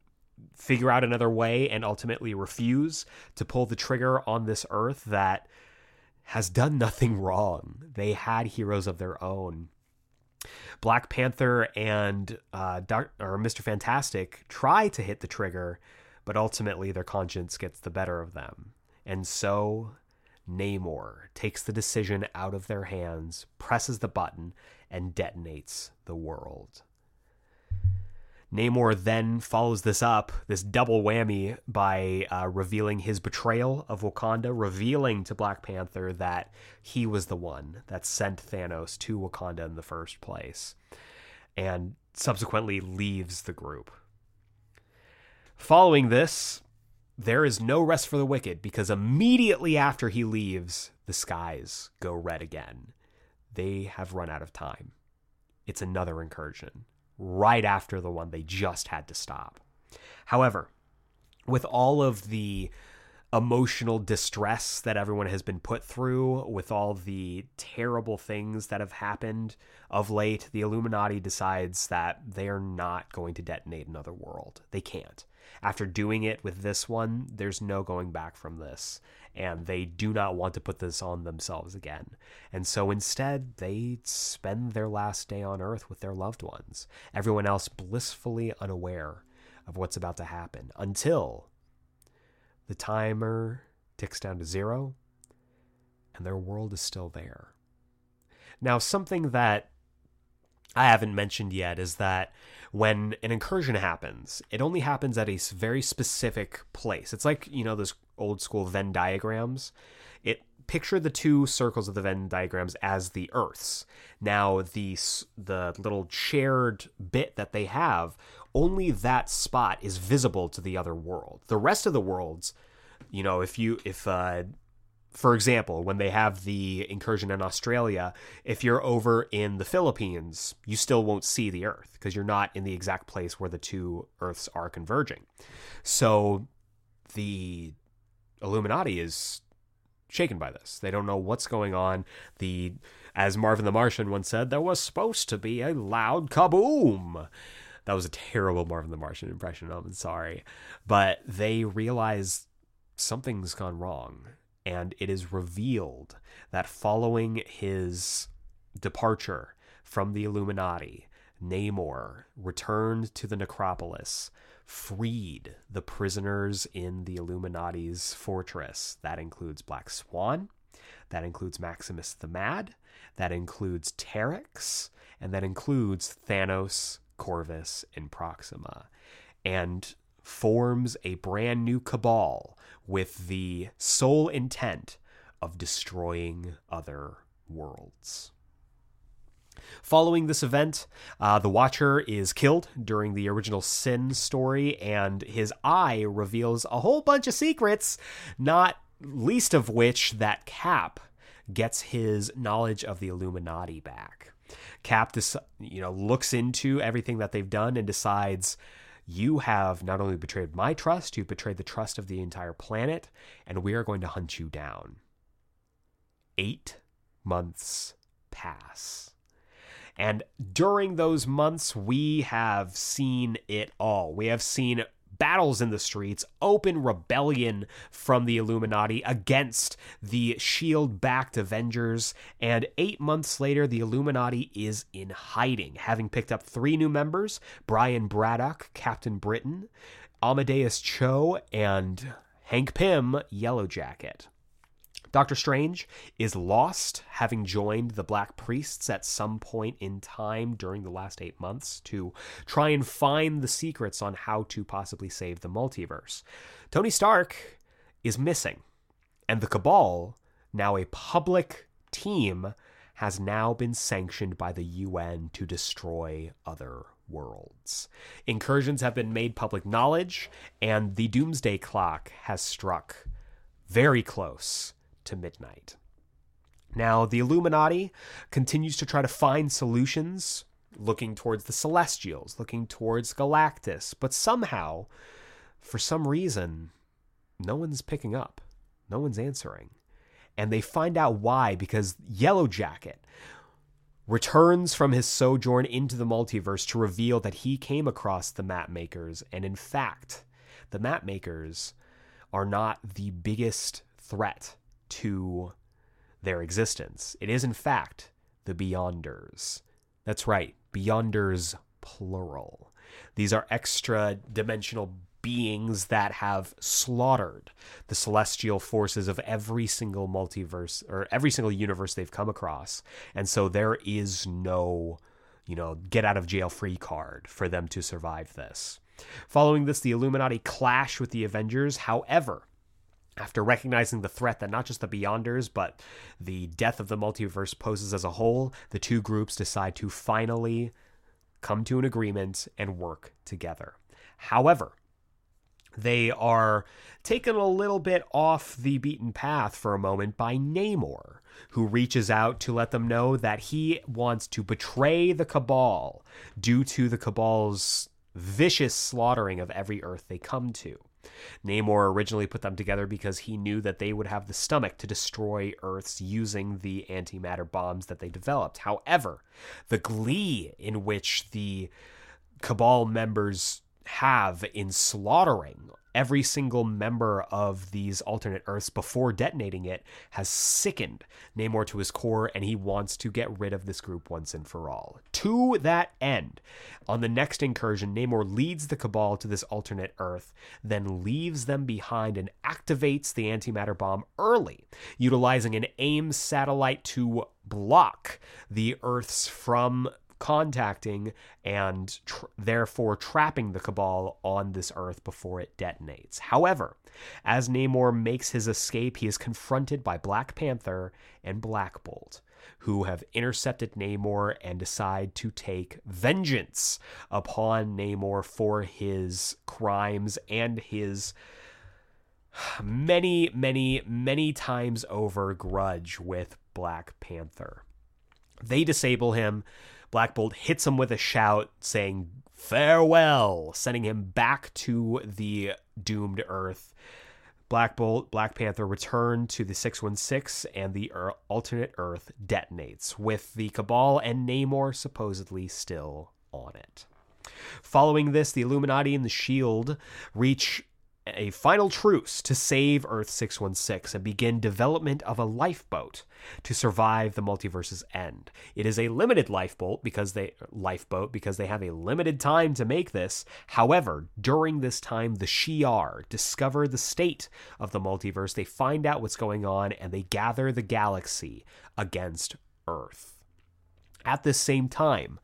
figure out another way and ultimately refuse to pull the trigger on this Earth that has done nothing wrong. They had heroes of their own. Black Panther and uh, Doc, or Mr. Fantastic try to hit the trigger, but ultimately their conscience gets the better of them. And so Namor takes the decision out of their hands, presses the button, and detonates the world. Namor then follows this up, this double whammy, by uh, revealing his betrayal of Wakanda, revealing to Black Panther that he was the one that sent Thanos to Wakanda in the first place, and subsequently leaves the group. Following this, there is no rest for the wicked because immediately after he leaves, the skies go red again. They have run out of time. It's another incursion right after the one they just had to stop. However, with all of the emotional distress that everyone has been put through, with all the terrible things that have happened of late, the Illuminati decides that they are not going to detonate another world. They can't. After doing it with this one, there's no going back from this and they do not want to put this on themselves again. And so instead, they spend their last day on Earth with their loved ones, everyone else blissfully unaware of what's about to happen until the timer ticks down to zero and their world is still there. Now, something that I haven't mentioned yet is that when an incursion happens, it only happens at a very specific place. It's like, you know, those old school Venn diagrams. It picture the two circles of the Venn diagrams as the Earths. Now, the the little shared bit that they have, only that spot is visible to the other world. The rest of the worlds, you know, if you if uh, for example, when they have the incursion in Australia, if you're over in the Philippines, you still won't see the Earth because you're not in the exact place where the two Earths are converging. So the Illuminati is shaken by this. They don't know what's going on. The as Marvin the Martian once said, there was supposed to be a loud kaboom. That was a terrible Marvin the Martian impression. I'm sorry. But they realize something's gone wrong. And it is revealed that following his departure from the Illuminati, Namor returned to the necropolis freed the prisoners in the Illuminati's fortress. That includes Black Swan, that includes Maximus the Mad, that includes Terrax and that includes Thanos, Corvus, and Proxima, and forms a brand new cabal with the sole intent of destroying other worlds. Following this event, uh, the Watcher is killed during the original Sin story, and his eye reveals a whole bunch of secrets, not least of which that Cap gets his knowledge of the Illuminati back. Cap, this you know, looks into everything that they've done and decides you have not only betrayed my trust, you've betrayed the trust of the entire planet, and we are going to hunt you down. Eight months pass. And during those months, we have seen it all. We have seen battles in the streets, open rebellion from the Illuminati against the shield backed Avengers, and eight months later, the Illuminati is in hiding, having picked up three new members Brian Braddock, Captain Britain, Amadeus Cho, and Hank Pym, Yellow Jacket. Doctor Strange is lost, having joined the Black Priests at some point in time during the last eight months to try and find the secrets on how to possibly save the multiverse. Tony Stark is missing, and the Cabal, now a public team, has now been sanctioned by the UN to destroy other worlds. Incursions have been made public knowledge, and the doomsday clock has struck very close to midnight. Now, the Illuminati continues to try to find solutions, looking towards the Celestials, looking towards Galactus, but somehow, for some reason, no one's picking up. No one's answering. And they find out why because Yellow Jacket returns from his sojourn into the multiverse to reveal that he came across the map makers. And in fact, the map makers are not the biggest threat to their existence. It is, in fact, the Beyonders. That's right, Beyonders plural. These are extra dimensional beings that have slaughtered the celestial forces of every single multiverse or every single universe they've come across. And so there is no, you know, get out of jail free card for them to survive this. Following this, the Illuminati clash with the Avengers. However, after recognizing the threat that not just the Beyonders, but the death of the multiverse poses as a whole, the two groups decide to finally come to an agreement and work together. However, they are taken a little bit off the beaten path for a moment by Namor, who reaches out to let them know that he wants to betray the Cabal due to the Cabal's vicious slaughtering of every Earth they come to. Namor originally put them together because he knew that they would have the stomach to destroy Earths using the antimatter bombs that they developed. However, the glee in which the Cabal members have in slaughtering every single member of these alternate Earths before detonating it has sickened Namor to his core, and he wants to get rid of this group once and for all. To that end, on the next incursion, Namor leads the Cabal to this alternate Earth, then leaves them behind and activates the antimatter bomb early, utilizing an AIM satellite to block the Earths from contacting and tr- therefore trapping the Cabal on this Earth before it detonates. However, as Namor makes his escape, he is confronted by Black Panther and Black Bolt, who have intercepted Namor and decide to take vengeance upon Namor for his crimes and his many, many, many times over grudge with Black Panther. They disable him. Black Bolt hits him with a shout saying farewell, sending him back to the doomed Earth. Black Bolt, Black Panther return to the 616 and the alternate Earth detonates, with the Cabal and Namor supposedly still on it. Following this, the Illuminati and the Shield reach a final truce to save Earth 616 and begin development of a lifeboat to survive the multiverse's end. It is a limited lifeboat because they lifeboat because they have a limited time to make this. However, during this time the Shi'ar discover the state of the multiverse. They find out what's going on and they gather the galaxy against Earth. At this same time,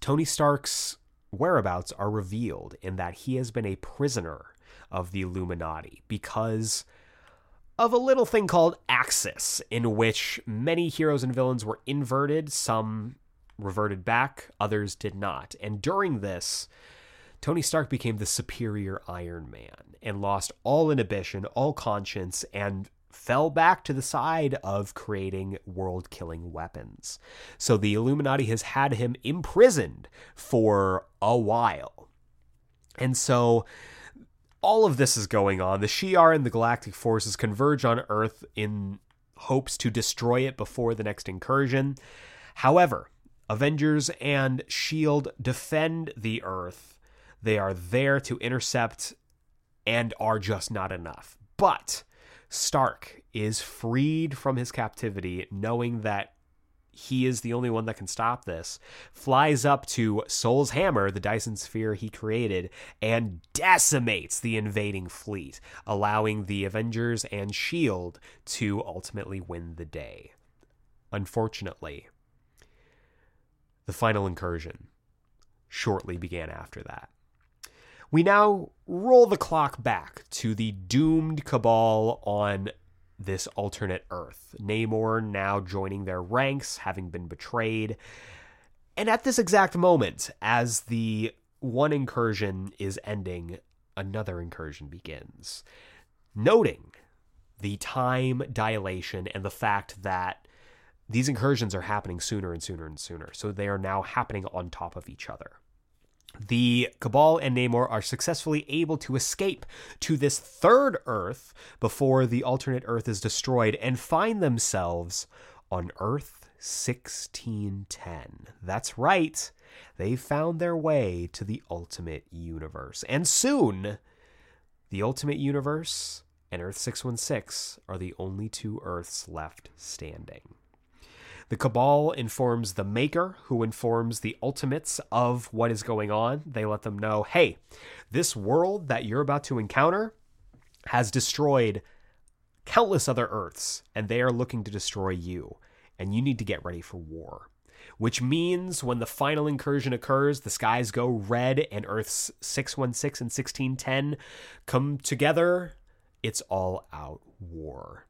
Tony Stark's whereabouts are revealed in that he has been a prisoner of the Illuminati because of a little thing called Axis, in which many heroes and villains were inverted, some reverted back, others did not. And during this, Tony Stark became the superior Iron Man and lost all inhibition, all conscience, and fell back to the side of creating world killing weapons. So the Illuminati has had him imprisoned for a while. And so all of this is going on. The Shi'ar and the Galactic forces converge on Earth in hopes to destroy it before the next incursion. However, Avengers and S.H.I.E.L.D. defend the Earth. They are there to intercept and are just not enough. But Stark is freed from his captivity, knowing that he is the only one that can stop this, flies up to Sol's Hammer, the Dyson sphere he created, and decimates the invading fleet, allowing the Avengers and S.H.I.E.L.D. to ultimately win the day. Unfortunately, the final incursion shortly began after that. We now roll the clock back to the doomed cabal on this alternate Earth. Namor now joining their ranks, having been betrayed. And at this exact moment, as the one incursion is ending, another incursion begins. Noting the time dilation and the fact that these incursions are happening sooner and sooner and sooner. So they are now happening on top of each other. The Cabal and Namor are successfully able to escape to this third Earth before the alternate Earth is destroyed and find themselves on Earth 1610. That's right. They found their way to the Ultimate Universe. And soon, the Ultimate Universe and Earth 616 are the only two Earths left standing. The Cabal informs the Maker, who informs the Ultimates of what is going on. They let them know hey, this world that you're about to encounter has destroyed countless other Earths, and they are looking to destroy you, and you need to get ready for war. Which means when the final incursion occurs, the skies go red and Earth's 616 and 1610 come together. It's all out war.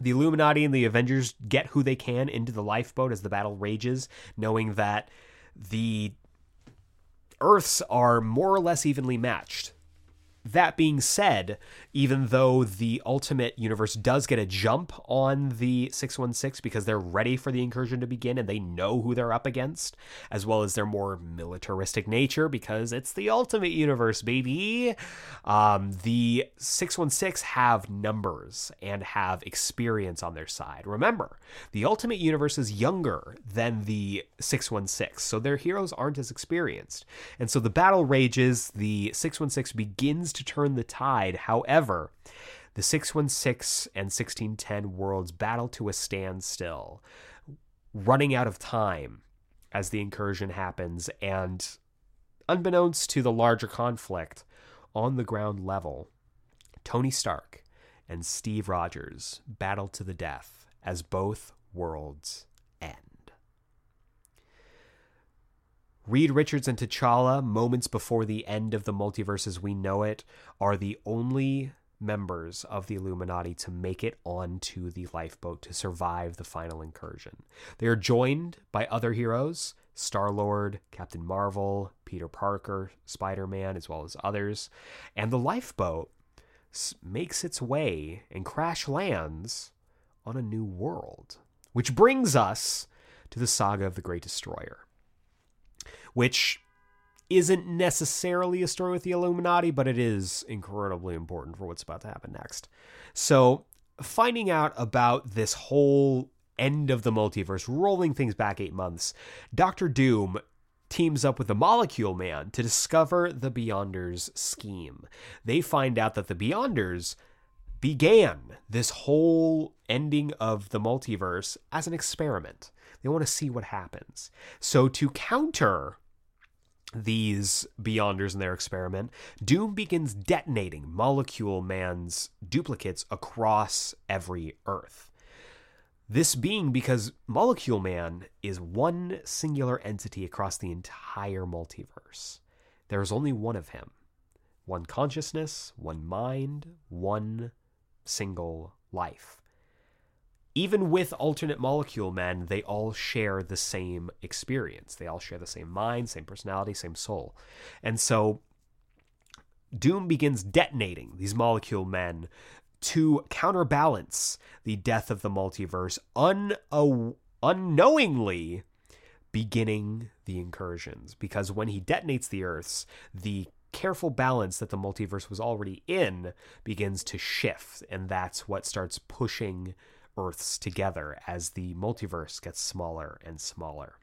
The Illuminati and the Avengers get who they can into the lifeboat as the battle rages, knowing that the Earths are more or less evenly matched. That being said, even though the Ultimate Universe does get a jump on the 616 because they're ready for the incursion to begin and they know who they're up against, as well as their more militaristic nature because it's the Ultimate Universe, baby. Um, the 616 have numbers and have experience on their side. Remember, the Ultimate Universe is younger than the 616, so their heroes aren't as experienced. And so the battle rages, the 616 begins to turn the tide. However, the 616 and 1610 worlds battle to a standstill, running out of time as the incursion happens. And unbeknownst to the larger conflict, on the ground level, Tony Stark and Steve Rogers battle to the death as both worlds end. Reed Richards and T'Challa, moments before the end of the multiverse as we know it, are the only members of the Illuminati to make it onto the lifeboat to survive the final incursion. They are joined by other heroes Star Lord, Captain Marvel, Peter Parker, Spider Man, as well as others. And the lifeboat makes its way and crash lands on a new world, which brings us to the saga of the Great Destroyer which isn't necessarily a story with the Illuminati, but it is incredibly important for what's about to happen next. So, finding out about this whole end of the multiverse, rolling things back eight months, Doctor Doom teams up with the Molecule Man to discover the Beyonders scheme. They find out that the Beyonders began this whole ending of the multiverse as an experiment. They want to see what happens. So, to counter these Beyonders in their experiment, Doom begins detonating Molecule Man's duplicates across every Earth. This being because Molecule Man is one singular entity across the entire multiverse. There is only one of him one consciousness, one mind, one single life. Even with alternate molecule men, they all share the same experience. They all share the same mind, same personality, same soul. And so Doom begins detonating these molecule men to counterbalance the death of the multiverse, un- unknowingly beginning the incursions. Because when he detonates the Earths, the careful balance that the multiverse was already in begins to shift, and that's what starts pushing Earths together as the multiverse gets smaller and smaller.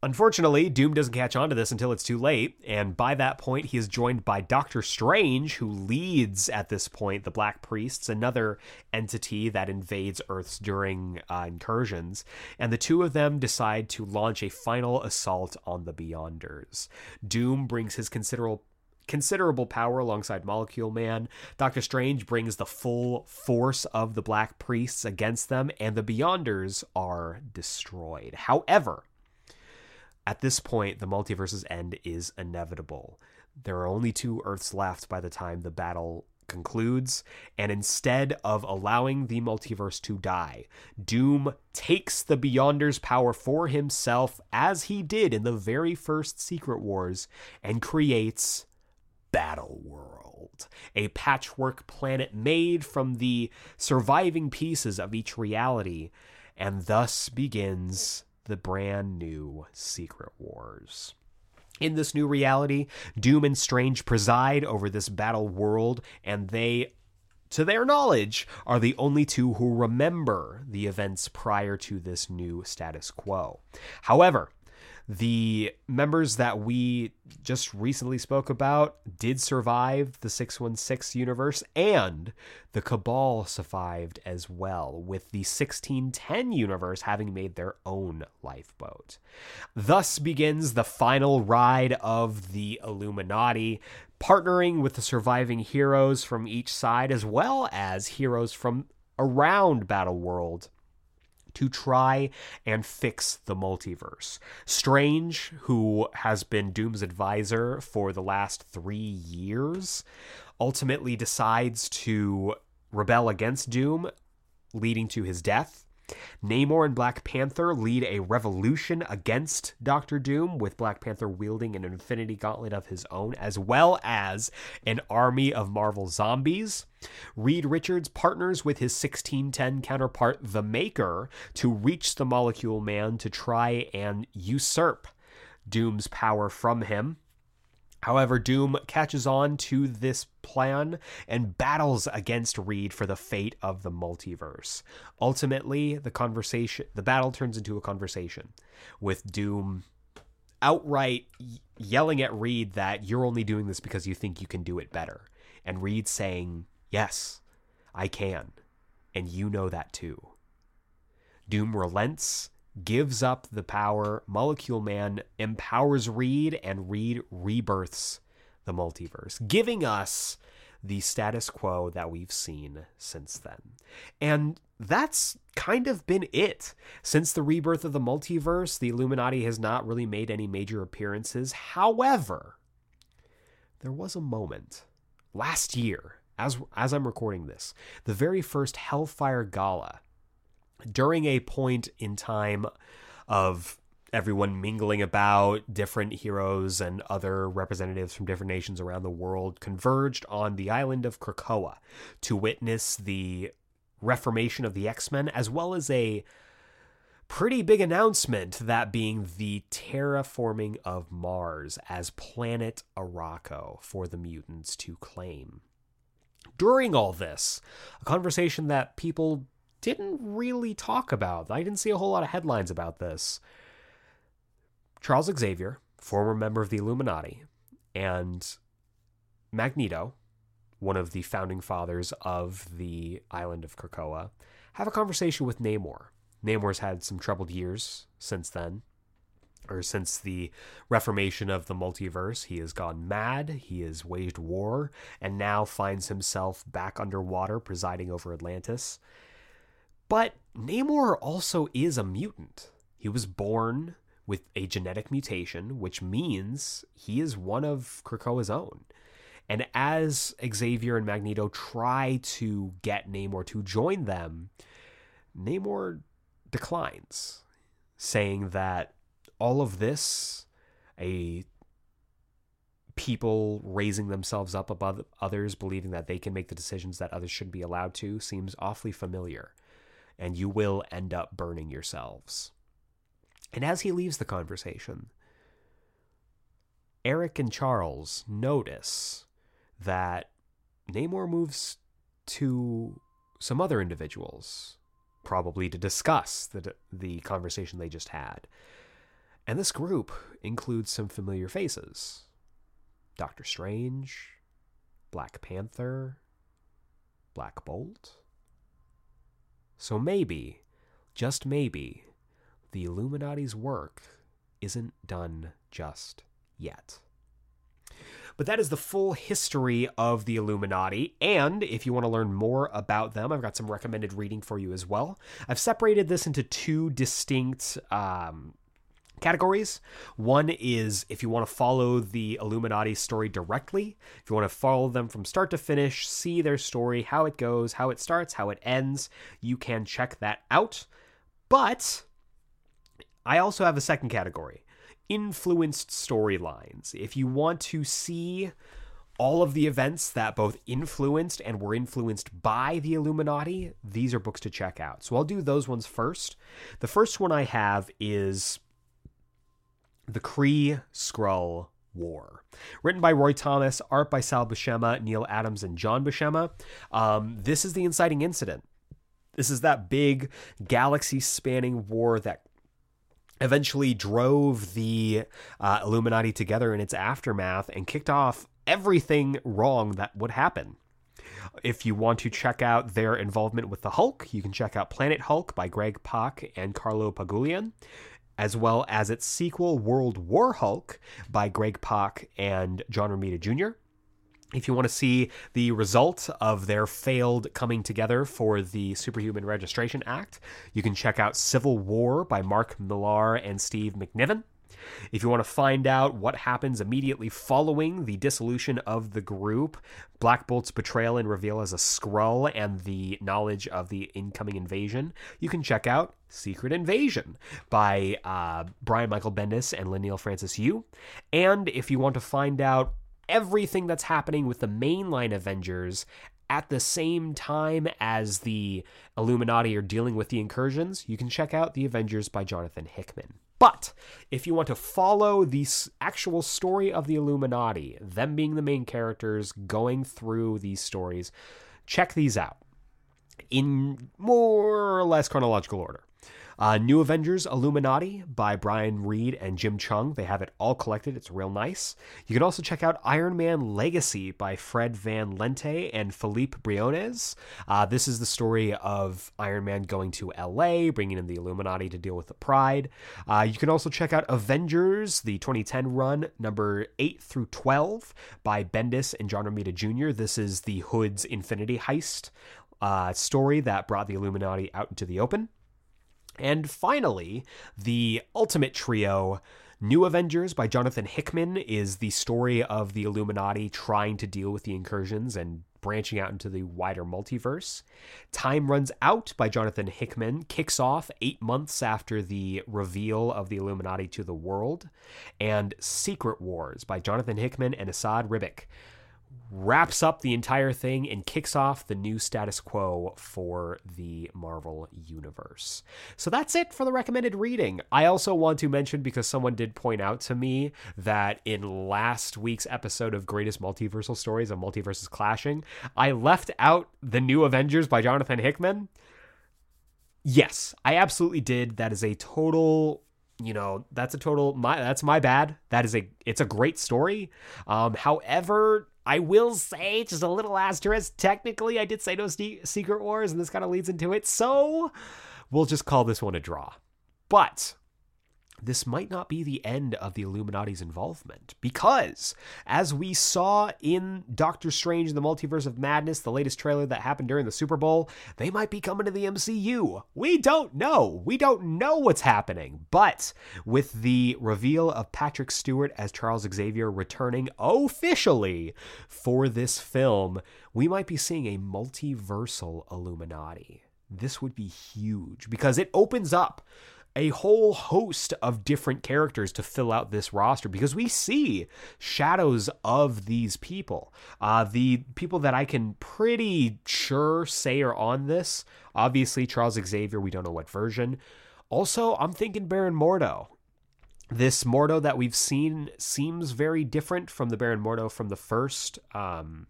Unfortunately, Doom doesn't catch on to this until it's too late, and by that point, he is joined by Doctor Strange, who leads at this point the Black Priests, another entity that invades Earths during uh, incursions, and the two of them decide to launch a final assault on the Beyonders. Doom brings his considerable considerable power alongside Molecule Man. Doctor Strange brings the full force of the Black Priests against them, and the Beyonders are destroyed. However, at this point, the multiverse's end is inevitable. There are only two Earths left by the time the battle concludes, and instead of allowing the multiverse to die, Doom takes the Beyonder's power for himself, as he did in the very first Secret Wars, and creates Battle World, a patchwork planet made from the surviving pieces of each reality, and thus begins the brand new Secret Wars. In this new reality, Doom and Strange preside over this battle world, and they, to their knowledge, are the only two who remember the events prior to this new status quo. However, the members that we just recently spoke about did survive the 616 universe, and the Cabal survived as well, with the 1610 universe having made their own lifeboat. Thus begins the final ride of the Illuminati, partnering with the surviving heroes from each side, as well as heroes from around Battle World to try and fix the multiverse. Strange, who has been Doom's advisor for the last three years, ultimately decides to rebel against Doom, leading to his death. Namor and Black Panther lead a revolution against Doctor Doom, with Black Panther wielding an infinity gauntlet of his own, as well as an army of Marvel zombies. Reed Richards partners with his 1610 counterpart, The Maker, to reach the Molecule Man to try and usurp Doom's power from him. However, Doom catches on to this plan and battles against Reed for the fate of the multiverse. Ultimately, the conversation the battle turns into a conversation with Doom outright yelling at Reed that you're only doing this because you think you can do it better. And Reed saying, "Yes, I can. And you know that too." Doom relents gives up the power. Molecule Man empowers Reed, and Reed rebirths the multiverse, giving us the status quo that we've seen since then. And that's kind of been it. Since the rebirth of the multiverse, the Illuminati has not really made any major appearances. However, there was a moment last year, as, as I'm recording this, the very first Hellfire Gala during a point in time of everyone mingling about different heroes and other representatives from different nations around the world converged on the island of Krakoa to witness the reformation of the X-Men as well as a pretty big announcement that being the terraforming of Mars as planet Arakko for the mutants to claim. During all this, a conversation that people didn't really talk about. I didn't see a whole lot of headlines about this. Charles Xavier, former member of the Illuminati, and Magneto, one of the founding fathers of the island of Krakoa, have a conversation with Namor. Namor's had some troubled years since then, or since the reformation of the multiverse. He has gone mad, he has waged war, and now finds himself back underwater presiding over Atlantis. But Namor also is a mutant. He was born with a genetic mutation, which means he is one of Krakoa's own. And as Xavier and Magneto try to get Namor to join them, Namor declines, saying that all of this, a people raising themselves up above others, believing that they can make the decisions that others should be allowed to, seems awfully familiar. And you will end up burning yourselves. And as he leaves the conversation, Erik and Charles notice that Namor moves to some other individuals, probably to discuss the, the conversation they just had. And this group includes some familiar faces Doctor Strange, Black Panther, Black Bolt. So maybe, just maybe, the Illuminati's work isn't done just yet. But that is the full history of the Illuminati. And if you want to learn more about them, I've got some recommended reading for you as well. I've separated this into two distinct um, categories. One is if you want to follow the Illuminati story directly, if you want to follow them from start to finish, see their story, how it goes, how it starts, how it ends, you can check that out. But I also have a second category influenced storylines. If you want to see all of the events that both influenced and were influenced by the Illuminati, these are books to check out. So I'll do those ones first. The first one I have is The Kree Skrull War. Written by Roy Thomas, art by Sal Buscema, Neal Adams, and John Buscema. Um, this is the inciting incident. This is that big galaxy spanning war that eventually drove the uh, Illuminati together in its aftermath and kicked off everything wrong that would happen. If you want to check out their involvement with the Hulk, you can check out Planet Hulk by Greg Pak and Carlo Pagulayan, as well as its sequel, World War Hulk by Greg Pak and John Romita Jr. If you want to see the result of their failed coming together for the Superhuman Registration Act, you can check out Civil War by Mark Millar and Steve McNiven. If you want to find out what happens immediately following the dissolution of the group, Black Bolt's betrayal and reveal as a Skrull, and the knowledge of the incoming invasion, you can check out Secret Invasion by uh, Brian Michael Bendis and Leinil Francis Yu. And if you want to find out everything that's happening with the mainline Avengers at the same time as the Illuminati are dealing with the incursions, you can check out The Avengers by Jonathan Hickman. But if you want to follow the actual story of the Illuminati, them being the main characters going through these stories, check these out in more or less chronological order. Uh, New Avengers Illuminati by Brian Reed and Jim Cheung. They have it all collected. It's real nice. You can also check out Iron Man Legacy by Fred Van Lente and Philippe Briones. Uh, this is the story of Iron Man going to LA, bringing in the Illuminati to deal with the Pride. Uh, you can also check out Avengers, the 2010 run, number 8 through 12 by Bendis and John Romita Jr. This is the Hood's Infinity Heist uh, story that brought the Illuminati out into the open. And finally, the Ultimate Trio. New Avengers by Jonathan Hickman is the story of the Illuminati trying to deal with the incursions and branching out into the wider multiverse. Time Runs Out by Jonathan Hickman kicks off eight months after the reveal of the Illuminati to the world. And Secret Wars by Jonathan Hickman and Esad Ribic wraps up the entire thing and kicks off the new status quo for the Marvel Universe. So that's it for the recommended reading. I also want to mention, because someone did point out to me that in last week's episode of Greatest Multiversal Stories of Multiverses Clashing, I left out The New Avengers by Jonathan Hickman. Yes, I absolutely did. That is a total you know that's a total my that's my bad that is a it's a great story um however I will say, just a little asterisk, technically, I did say no Secret Wars, and this kind of leads into it. So we'll just call this one a draw. But this might not be the end of the Illuminati's involvement because, as we saw in Doctor Strange and the Multiverse of Madness, the latest trailer that happened during the Super Bowl, they might be coming to the MCU. We don't know. We don't know what's happening. But with the reveal of Patrick Stewart as Charles Xavier returning officially for this film, we might be seeing a multiversal Illuminati. This would be huge because it opens up a whole host of different characters to fill out this roster because we see shadows of these people. Uh, the people that I can pretty sure say are on this, obviously Charles Xavier, we don't know what version. Also, I'm thinking Baron Mordo. This Mordo that we've seen seems very different from the Baron Mordo from the first um,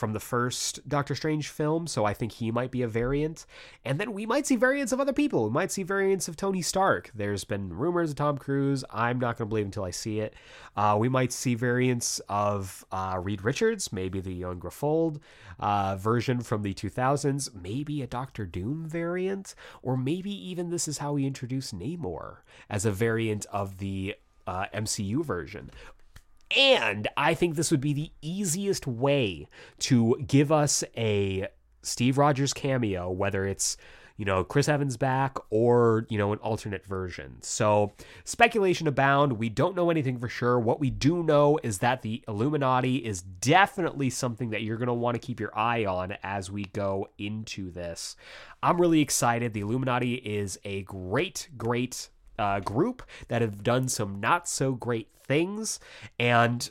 from the first Doctor Strange film, so I think he might be a variant. And then we might see variants of other people. We might see variants of Tony Stark. There's been rumors of Tom Cruise. I'm not going to believe until I see it. Uh, we might see variants of uh, Reed Richards, maybe the Ioan Gruffudd uh, version from the 2000s, maybe a Doctor Doom variant, or maybe even this is how we introduce Namor as a variant of the uh, MCU version. And I think this would be the easiest way to give us a Steve Rogers cameo, whether it's you know Chris Evans back or you know an alternate version. So speculation abound. We don't know anything for sure. What we do know is that the Illuminati is definitely something that you're going to want to keep your eye on as we go into this. I'm really excited. The Illuminati is a great, great uh, group that have done some not so great things. And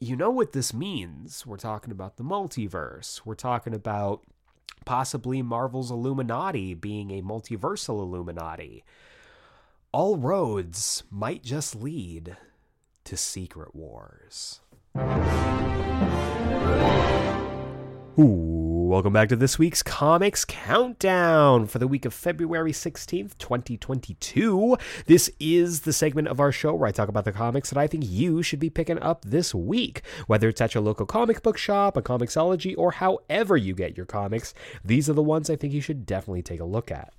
you know what this means. We're talking about the multiverse. We're talking about possibly Marvel's Illuminati being a multiversal Illuminati. All roads might just lead to Secret Wars. Ooh. Welcome back to this week's Comics Countdown for the week of February 16th, 2022. This is the segment of our show where I talk about the comics that I think you should be picking up this week. Whether it's at your local comic book shop, a comiXology, or however you get your comics, these are the ones I think you should definitely take a look at.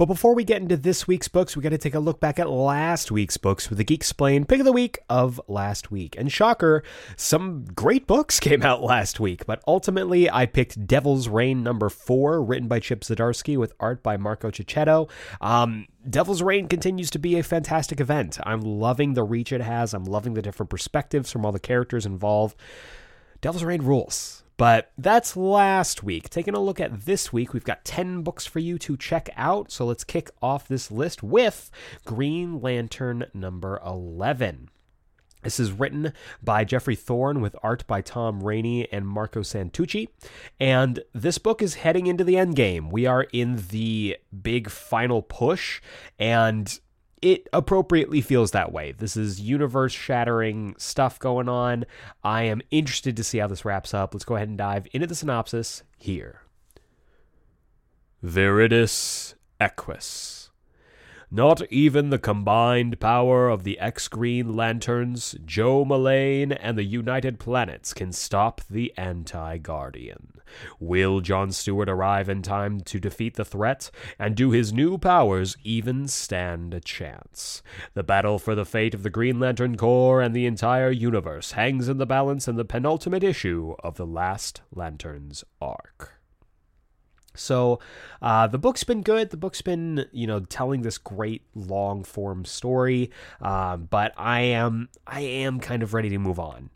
But before we get into this week's books, we got to take a look back at last week's books with the Geek Explain pick of the week of last week. And shocker, some great books came out last week, but ultimately I picked Devil's Reign number four, written by Chip Zdarsky with art by Marco Checchetto. Um, Devil's Reign continues to be a fantastic event. I'm loving the reach it has. I'm loving the different perspectives from all the characters involved. Devil's Reign rules. But that's last week. Taking a look at this week, we've got 10 books for you to check out. So let's kick off this list with Green Lantern number 11. This is written by Geoffrey Thorne with art by Tom Rainey and Marco Santucci. And this book is heading into the end game. We are in the big final push, and it appropriately feels that way. This is universe shattering stuff going on. I am interested to see how this wraps up. Let's go ahead and dive into the synopsis here. Viridis Equus. Not even the combined power of the X Green Lanterns, Jo Mullein, and the United Planets can stop the Anti Guardian. Will John Stewart arrive in time to defeat the threat, and do his new powers even stand a chance? The battle for the fate of the Green Lantern Corps and the entire universe hangs in the balance in the penultimate issue of the Last Lanterns arc. So uh, the book's been good. The book's been, you know, telling this great long form story. Um, but I am, I am kind of ready to move on.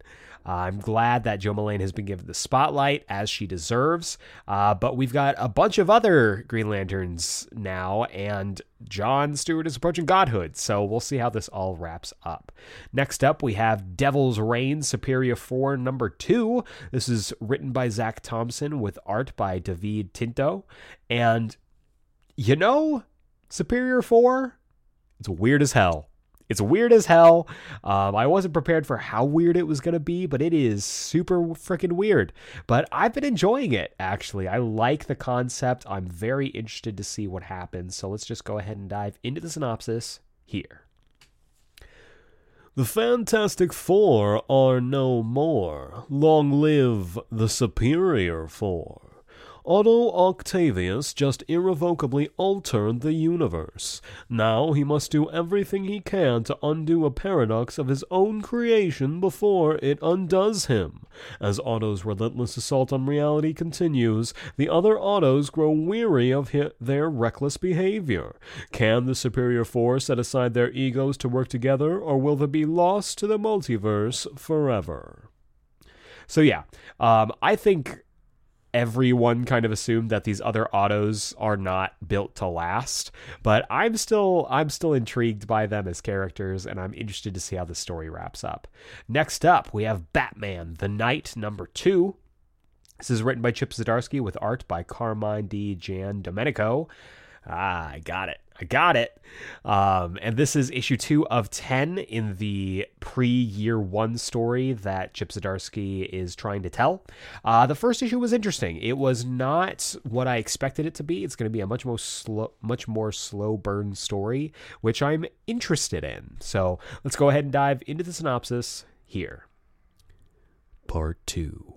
Uh, I'm glad that Jo Mullein has been given the spotlight as she deserves. Uh, but we've got a bunch of other Green Lanterns now, and John Stewart is approaching godhood. So we'll see how this all wraps up. Next up, we have Devil's Reign Superior 4 number 2. This is written by Zac Thompson with art by David Tinto. And you know, Superior 4, it's weird as hell. It's weird as hell. Um, I wasn't prepared for how weird it was going to be, but it is super freaking weird. But I've been enjoying it, actually. I like the concept. I'm very interested to see what happens. So let's just go ahead and dive into the synopsis here. The Fantastic Four are no more. Long live the Superior Four. Otto Octavius just irrevocably altered the universe. Now he must do everything he can to undo a paradox of his own creation before it undoes him. As Otto's relentless assault on reality continues, the other Ottos grow weary of hi- their reckless behavior. Can the superior force set aside their egos to work together, or will they be lost to the multiverse forever? So yeah, um, I think everyone kind of assumed that these other Ottos are not built to last but i'm still i'm still intrigued by them as characters and i'm interested to see how the story wraps up. Next up we have batman the Knight number two. This is written by chip zdarsky with art by carmine di giandomenico ah i got it I got it. Um, and this is issue two of 10 in the pre year one story that Chip Zdarsky is trying to tell. Uh, the first issue was interesting. It was not what I expected it to be. It's going to be a much more slow, much more slow burn story, which I'm interested in. So let's go ahead and dive into the synopsis here. Part two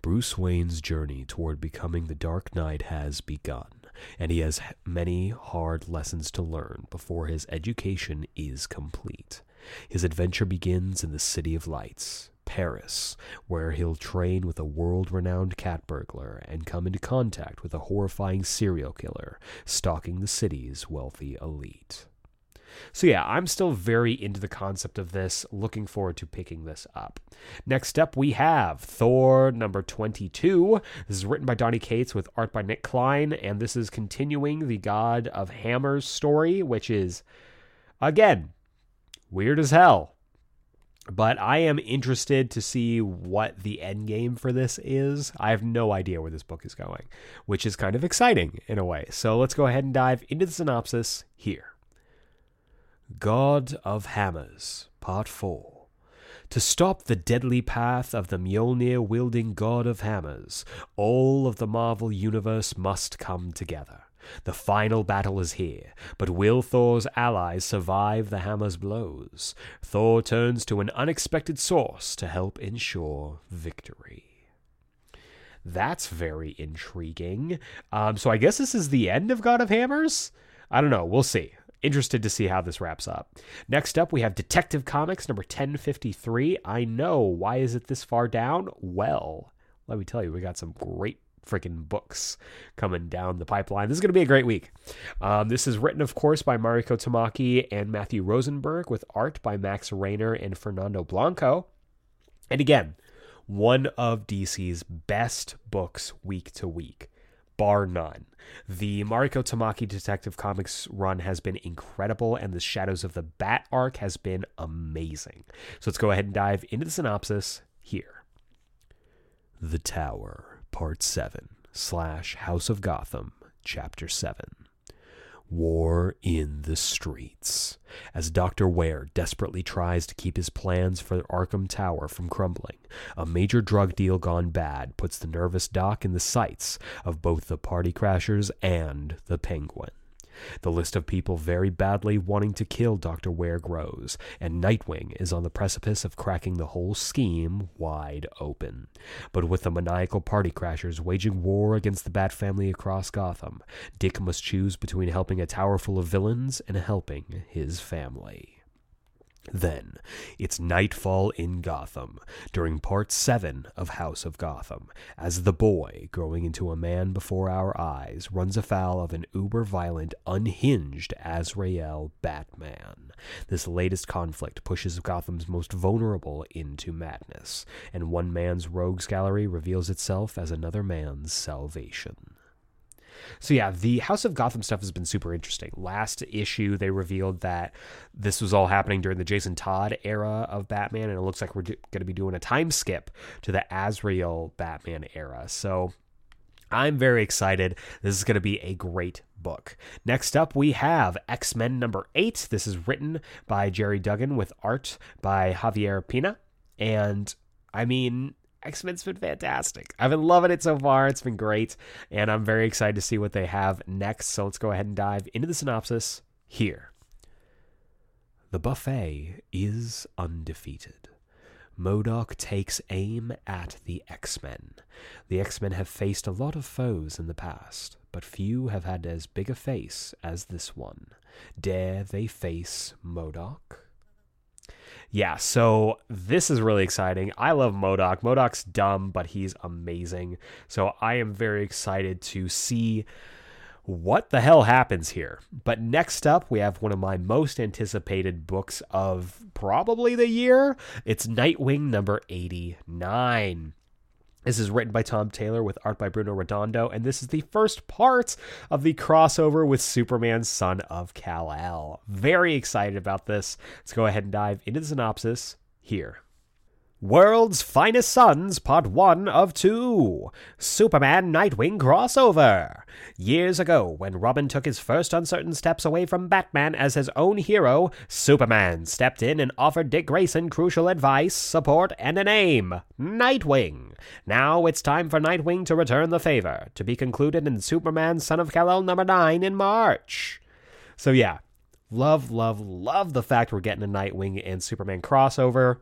Bruce Wayne's journey toward becoming the Dark Knight has begun and he has many hard lessons to learn before his education is complete. His adventure begins in the City of Lights, Paris, where he'll train with a world renowned cat burglar and come into contact with a horrifying serial killer stalking the city's wealthy elite. So, yeah, I'm still very into the concept of this, looking forward to picking this up. Next up, we have Thor number 22. This is written by Donny Cates with art by Nic Klein, and this is continuing the God of Hammers story, which is, again, weird as hell. But I am interested to see what the end game for this is. I have no idea where this book is going, which is kind of exciting in a way. So let's go ahead and dive into the synopsis here. God of Hammers, Part 4. To stop the deadly path of the Mjolnir wielding God of Hammers, all of the Marvel Universe must come together. The final battle is here, but will Thor's allies survive the hammer's blows? Thor turns to an unexpected source to help ensure victory. That's very intriguing. Um, so I guess this is the end of God of Hammers? I don't know. We'll see interested to see how this wraps up. Next up, we have Detective Comics number 1053. I know. Why is it this far down? Well, let me tell you, we got some great freaking books coming down the pipeline. This is going to be a great week. Um, this is written, of course, by Mariko Tamaki and Matthew Rosenberg, with art by Max Raynor and Fernando Blanco. And again, one of DC's best books week to week bar none. The Mariko Tamaki Detective Comics run has been incredible, and the Shadows of the Bat arc has been amazing. So let's go ahead and dive into the synopsis here. The Tower, Part 7, slash House of Gotham, Chapter 7. War in the streets. As Dr. Ware desperately tries to keep his plans for Arkham Tower from crumbling, a major drug deal gone bad puts the nervous Doc in the sights of both the party crashers and the Penguin. The list of people very badly wanting to kill Dr. Ware grows, and Nightwing is on the precipice of cracking the whole scheme wide open. But with the maniacal party crashers waging war against the Bat family across Gotham, Dick must choose between helping a tower full of villains and helping his family. Then, it's nightfall in Gotham, during part seven of House of Gotham, as the boy, growing into a man before our eyes, runs afoul of an uber violent, unhinged Azrael Batman. This latest conflict pushes Gotham's most vulnerable into madness, and one man's rogues gallery reveals itself as another man's salvation. So yeah, the House of Gotham stuff has been super interesting. Last issue, they revealed that this was all happening during the Jason Todd era of Batman, and it looks like we're going to be doing a time skip to the Azrael Batman era. So I'm very excited. This is going to be a great book. Next up, we have X Men number eight. This is written by Gerry Duggan with art by Javier Pina. And I mean, X Men's been fantastic. I've been loving it so far. It's been great. And I'm very excited to see what they have next. So let's go ahead and dive into the synopsis here. The buffet is undefeated. MODOK takes aim at the X Men. The X Men have faced a lot of foes in the past, but few have had as big a face as this one. Dare they face MODOK? Yeah, so this is really exciting. I love MODOK. MODOK's dumb, but he's amazing. So I am very excited to see what the hell happens here. But next up, we have one of my most anticipated books of probably the year. It's Nightwing number 89. This is written by Tom Taylor with art by Bruno Redondo, and this is the first part of the crossover with Superman, son of Kal-El. Very excited about this. Let's go ahead and dive into the synopsis here. World's Finest Sons, Part 1 of 2 Superman Nightwing Crossover. Years ago, when Robin took his first uncertain steps away from Batman as his own hero, Superman stepped in and offered Dick Grayson crucial advice, support, and a name Nightwing. Now it's time for Nightwing to return the favor, to be concluded in Superman Son of Kal-El number 9 in March. So, yeah, love, love, love the fact we're getting a Nightwing and Superman crossover.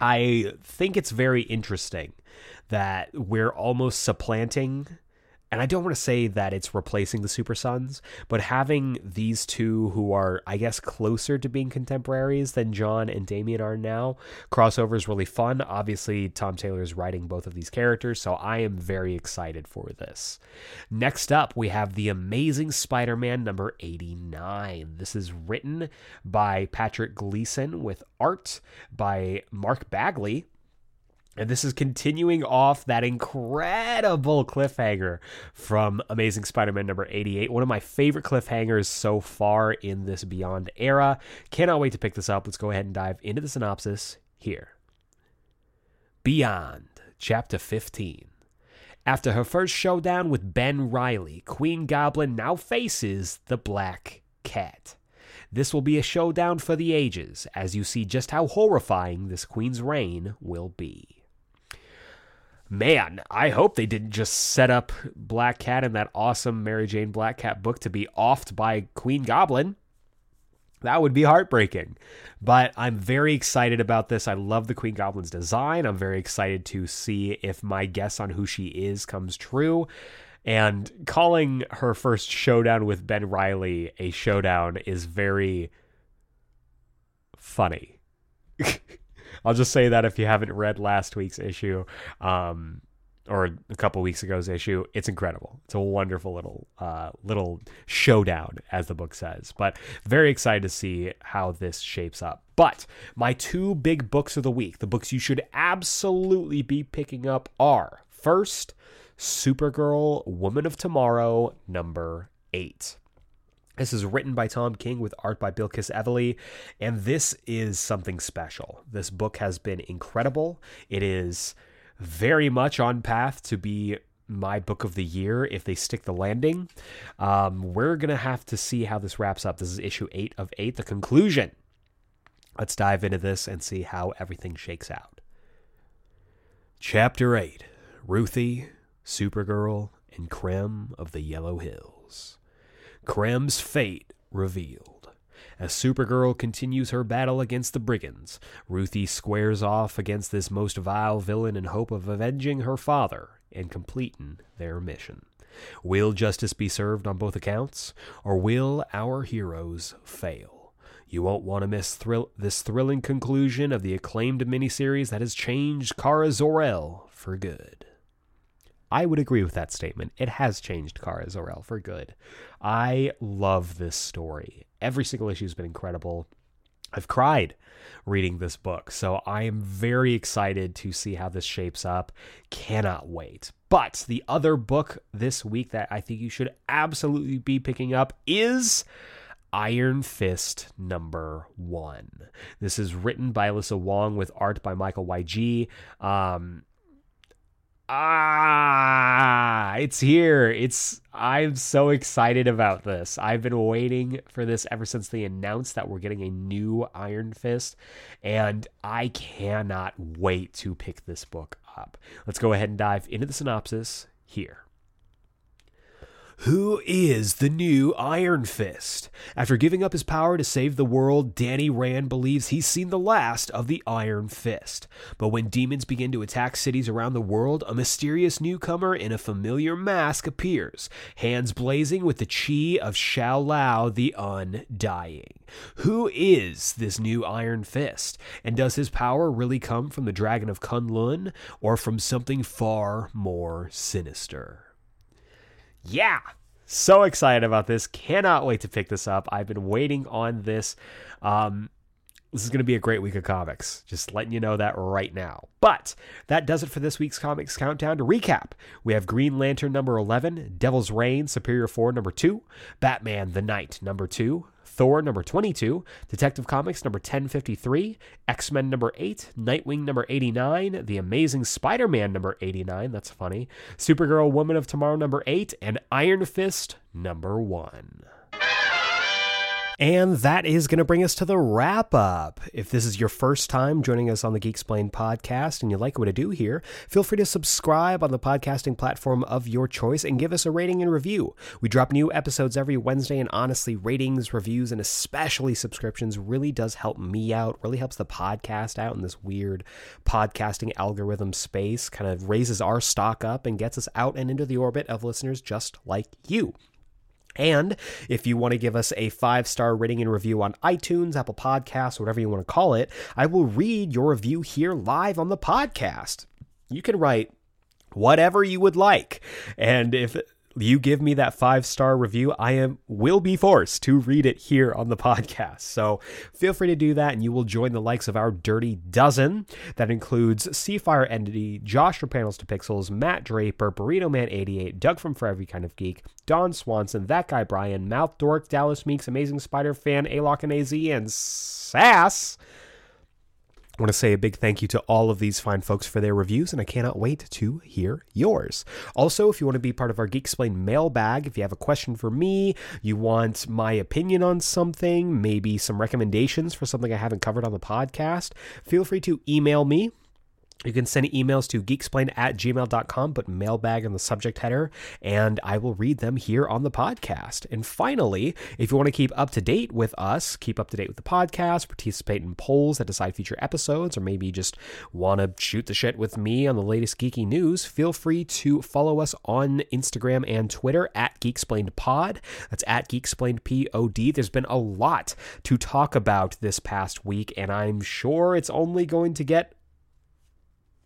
I think it's very interesting that we're almost supplanting and I don't want to say that it's replacing the Super Sons, but having these two who are, I guess, closer to being contemporaries than Jon and Damian are now, crossover is really fun. Obviously, Tom Taylor is writing both of these characters, so I am very excited for this. Next up, we have The Amazing Spider Man number 89. This is written by Patrick Gleason with art by Mark Bagley and this is continuing off that incredible cliffhanger from Amazing Spider Man number 88. One of my favorite cliffhangers so far in this Beyond era. Cannot wait to pick this up. Let's go ahead and dive into the synopsis here. Beyond, Chapter 15. After her first showdown with Ben Riley, Queen Goblin now faces the Black Cat. This will be a showdown for the ages, as you see just how horrifying this Queen's reign will be man, I hope they didn't just set up Black Cat in that awesome Mary Jane Black Cat book to be offed by Queen Goblin. That would be heartbreaking. But I'm very excited about this. I love the Queen Goblin's design. I'm very excited to see if my guess on who she is comes true. And calling her first showdown with Ben Riley a showdown is very funny. I'll just say that if you haven't read last week's issue, um, or a couple weeks ago's issue, it's incredible. It's a wonderful little uh, little showdown, as the book says. But very excited to see how this shapes up. But my two big books of the week, the books you should absolutely be picking up, are first, Supergirl, Woman of Tomorrow, number eight. This is written by Tom King with art by Bilquis Evely, and this is something special. This book has been incredible. It is very much on path to be my book of the year if they stick the landing. Um, we're going to have to see how this wraps up. This is issue 8 of 8, the conclusion. Let's dive into this and see how everything shakes out. Chapter 8 Ruthie, Supergirl, and Krem of the Yellow Hills. Krem's fate revealed. As Supergirl continues her battle against the brigands, Ruthie squares off against this most vile villain in hope of avenging her father and completing their mission. Will justice be served on both accounts, or will our heroes fail? You won't want to miss thrill- this thrilling conclusion of the acclaimed miniseries that has changed Kara Zor-El for good. I would agree with that statement. It has changed Kara Zor-El for good. I love this story. Every single issue has been incredible. I've cried reading this book, so I am very excited to see how this shapes up. Cannot wait. But the other book this week that I think you should absolutely be picking up is Iron Fist number one. This is written by Alyssa Wong with art by Michael YG. Um, ah it's here. It's i'm so excited about this. I've been waiting for this ever since they announced that we're getting a new iron fist and i cannot wait to pick this book up. Let's go ahead and dive into the synopsis here Who is the new Iron Fist? After giving up his power to save the world, Danny Rand believes he's seen the last of the Iron Fist. But when demons begin to attack cities around the world, a mysterious newcomer in a familiar mask appears, hands blazing with the chi of Shou-Lao the Undying. Who is this new Iron Fist? And does his power really come from the Dragon of Kunlun or from something far more sinister? Yeah, so excited about this. Cannot wait to pick this up. I've been waiting on this. Um, this is going to be a great week of comics. Just letting you know that right now. But that does it for this week's Comics Countdown. To recap, we have Green Lantern number 11, Devil's Reign, Superior 4 number 2, Batman the Knight number 2, Thor number 22, Detective Comics number 1053, X Men number 8, Nightwing number 89, The Amazing Spider Man number 89, that's funny, Supergirl Woman of Tomorrow number 8, and Iron Fist number 1. And that is going to bring us to the wrap up. If this is your first time joining us on the Geeksplained podcast and you like what I do here, feel free to subscribe on the podcasting platform of your choice and give us a rating and review. We drop new episodes every Wednesday, and honestly, ratings, reviews, and especially subscriptions really does help me out, really helps the podcast out in this weird podcasting algorithm space, kind of raises our stock up and gets us out and into the orbit of listeners just like you. And if you want to give us a five star rating and review on iTunes, Apple Podcasts, whatever you want to call it, I will read your review here live on the podcast. You can write whatever you would like. And if you give me that five star review, I am will be forced to read it here on the podcast. So feel free to do that, and you will join the likes of our dirty dozen. That includes Seafire Entity, Josh from Panels to Pixels, Matt Draper, Burrito Man 88, Doug from For Every Kind of Geek, Don Swanson, That Guy Brian, Mouth Dork, Dallas Meeks, Amazing Spider Fan, Alok and AZ, and Sass. I want to say a big thank you to all of these fine folks for their reviews, and I cannot wait to hear yours. Also, if you want to be part of our Geek Explain mailbag, if you have a question for me, you want my opinion on something, maybe some recommendations for something I haven't covered on the podcast, feel free to email me you can send emails to geeksplain at gmail.com, put mailbag in the subject header, and I will read them here on the podcast. And finally, if you want to keep up to date with us, keep up to date with the podcast, participate in polls that decide future episodes, or maybe just want to shoot the shit with me on the latest geeky news, feel free to follow us on Instagram and Twitter at GeekSplainedPod. That's at GeekSplainedPod. There's been a lot to talk about this past week, and I'm sure it's only going to get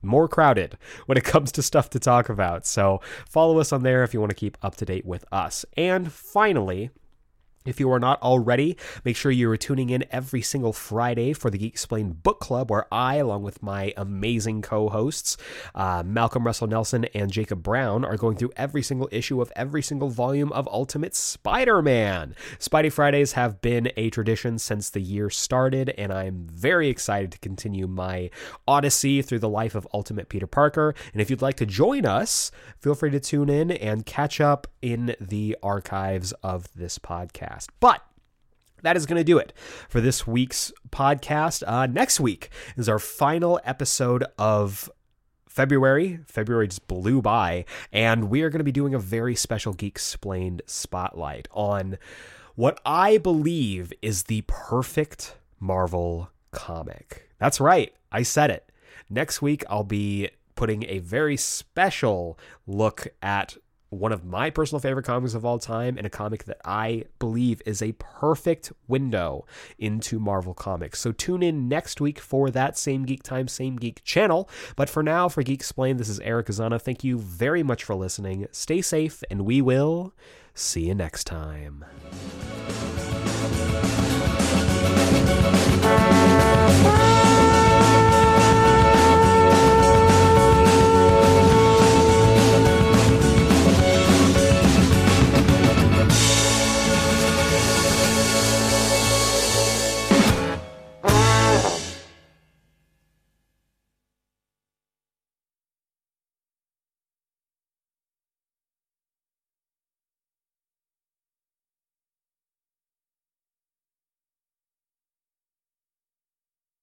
more crowded when it comes to stuff to talk about. So follow us on there if you want to keep up to date with us. And finally, if you are not already, make sure you are tuning in every single Friday for the Geeksplained Book Club, where I, along with my amazing co hosts, uh, Malcolm Russell Nelson and Jacob Brown, are going through every single issue of every single volume of Ultimate Spider Man. Spidey Fridays have been a tradition since the year started, and I'm very excited to continue my odyssey through the life of Ultimate Peter Parker. And if you'd like to join us, feel free to tune in and catch up in the archives of this podcast podcast. But that is going to do it for this week's podcast. Uh, next week is our final episode of February. February just blew by, and we are going to be doing a very special Geeksplained spotlight on what I believe is the perfect Marvel comic. That's right, I said it. Next week, I'll be putting a very special look at one of my personal favorite comics of all time and a comic that I believe is a perfect window into Marvel Comics. So tune in next week for that same Geek Time, same Geek channel. But for now, for Geeksplained, this is Erik Azana. Thank you very much for listening. Stay safe, and we will see you next time.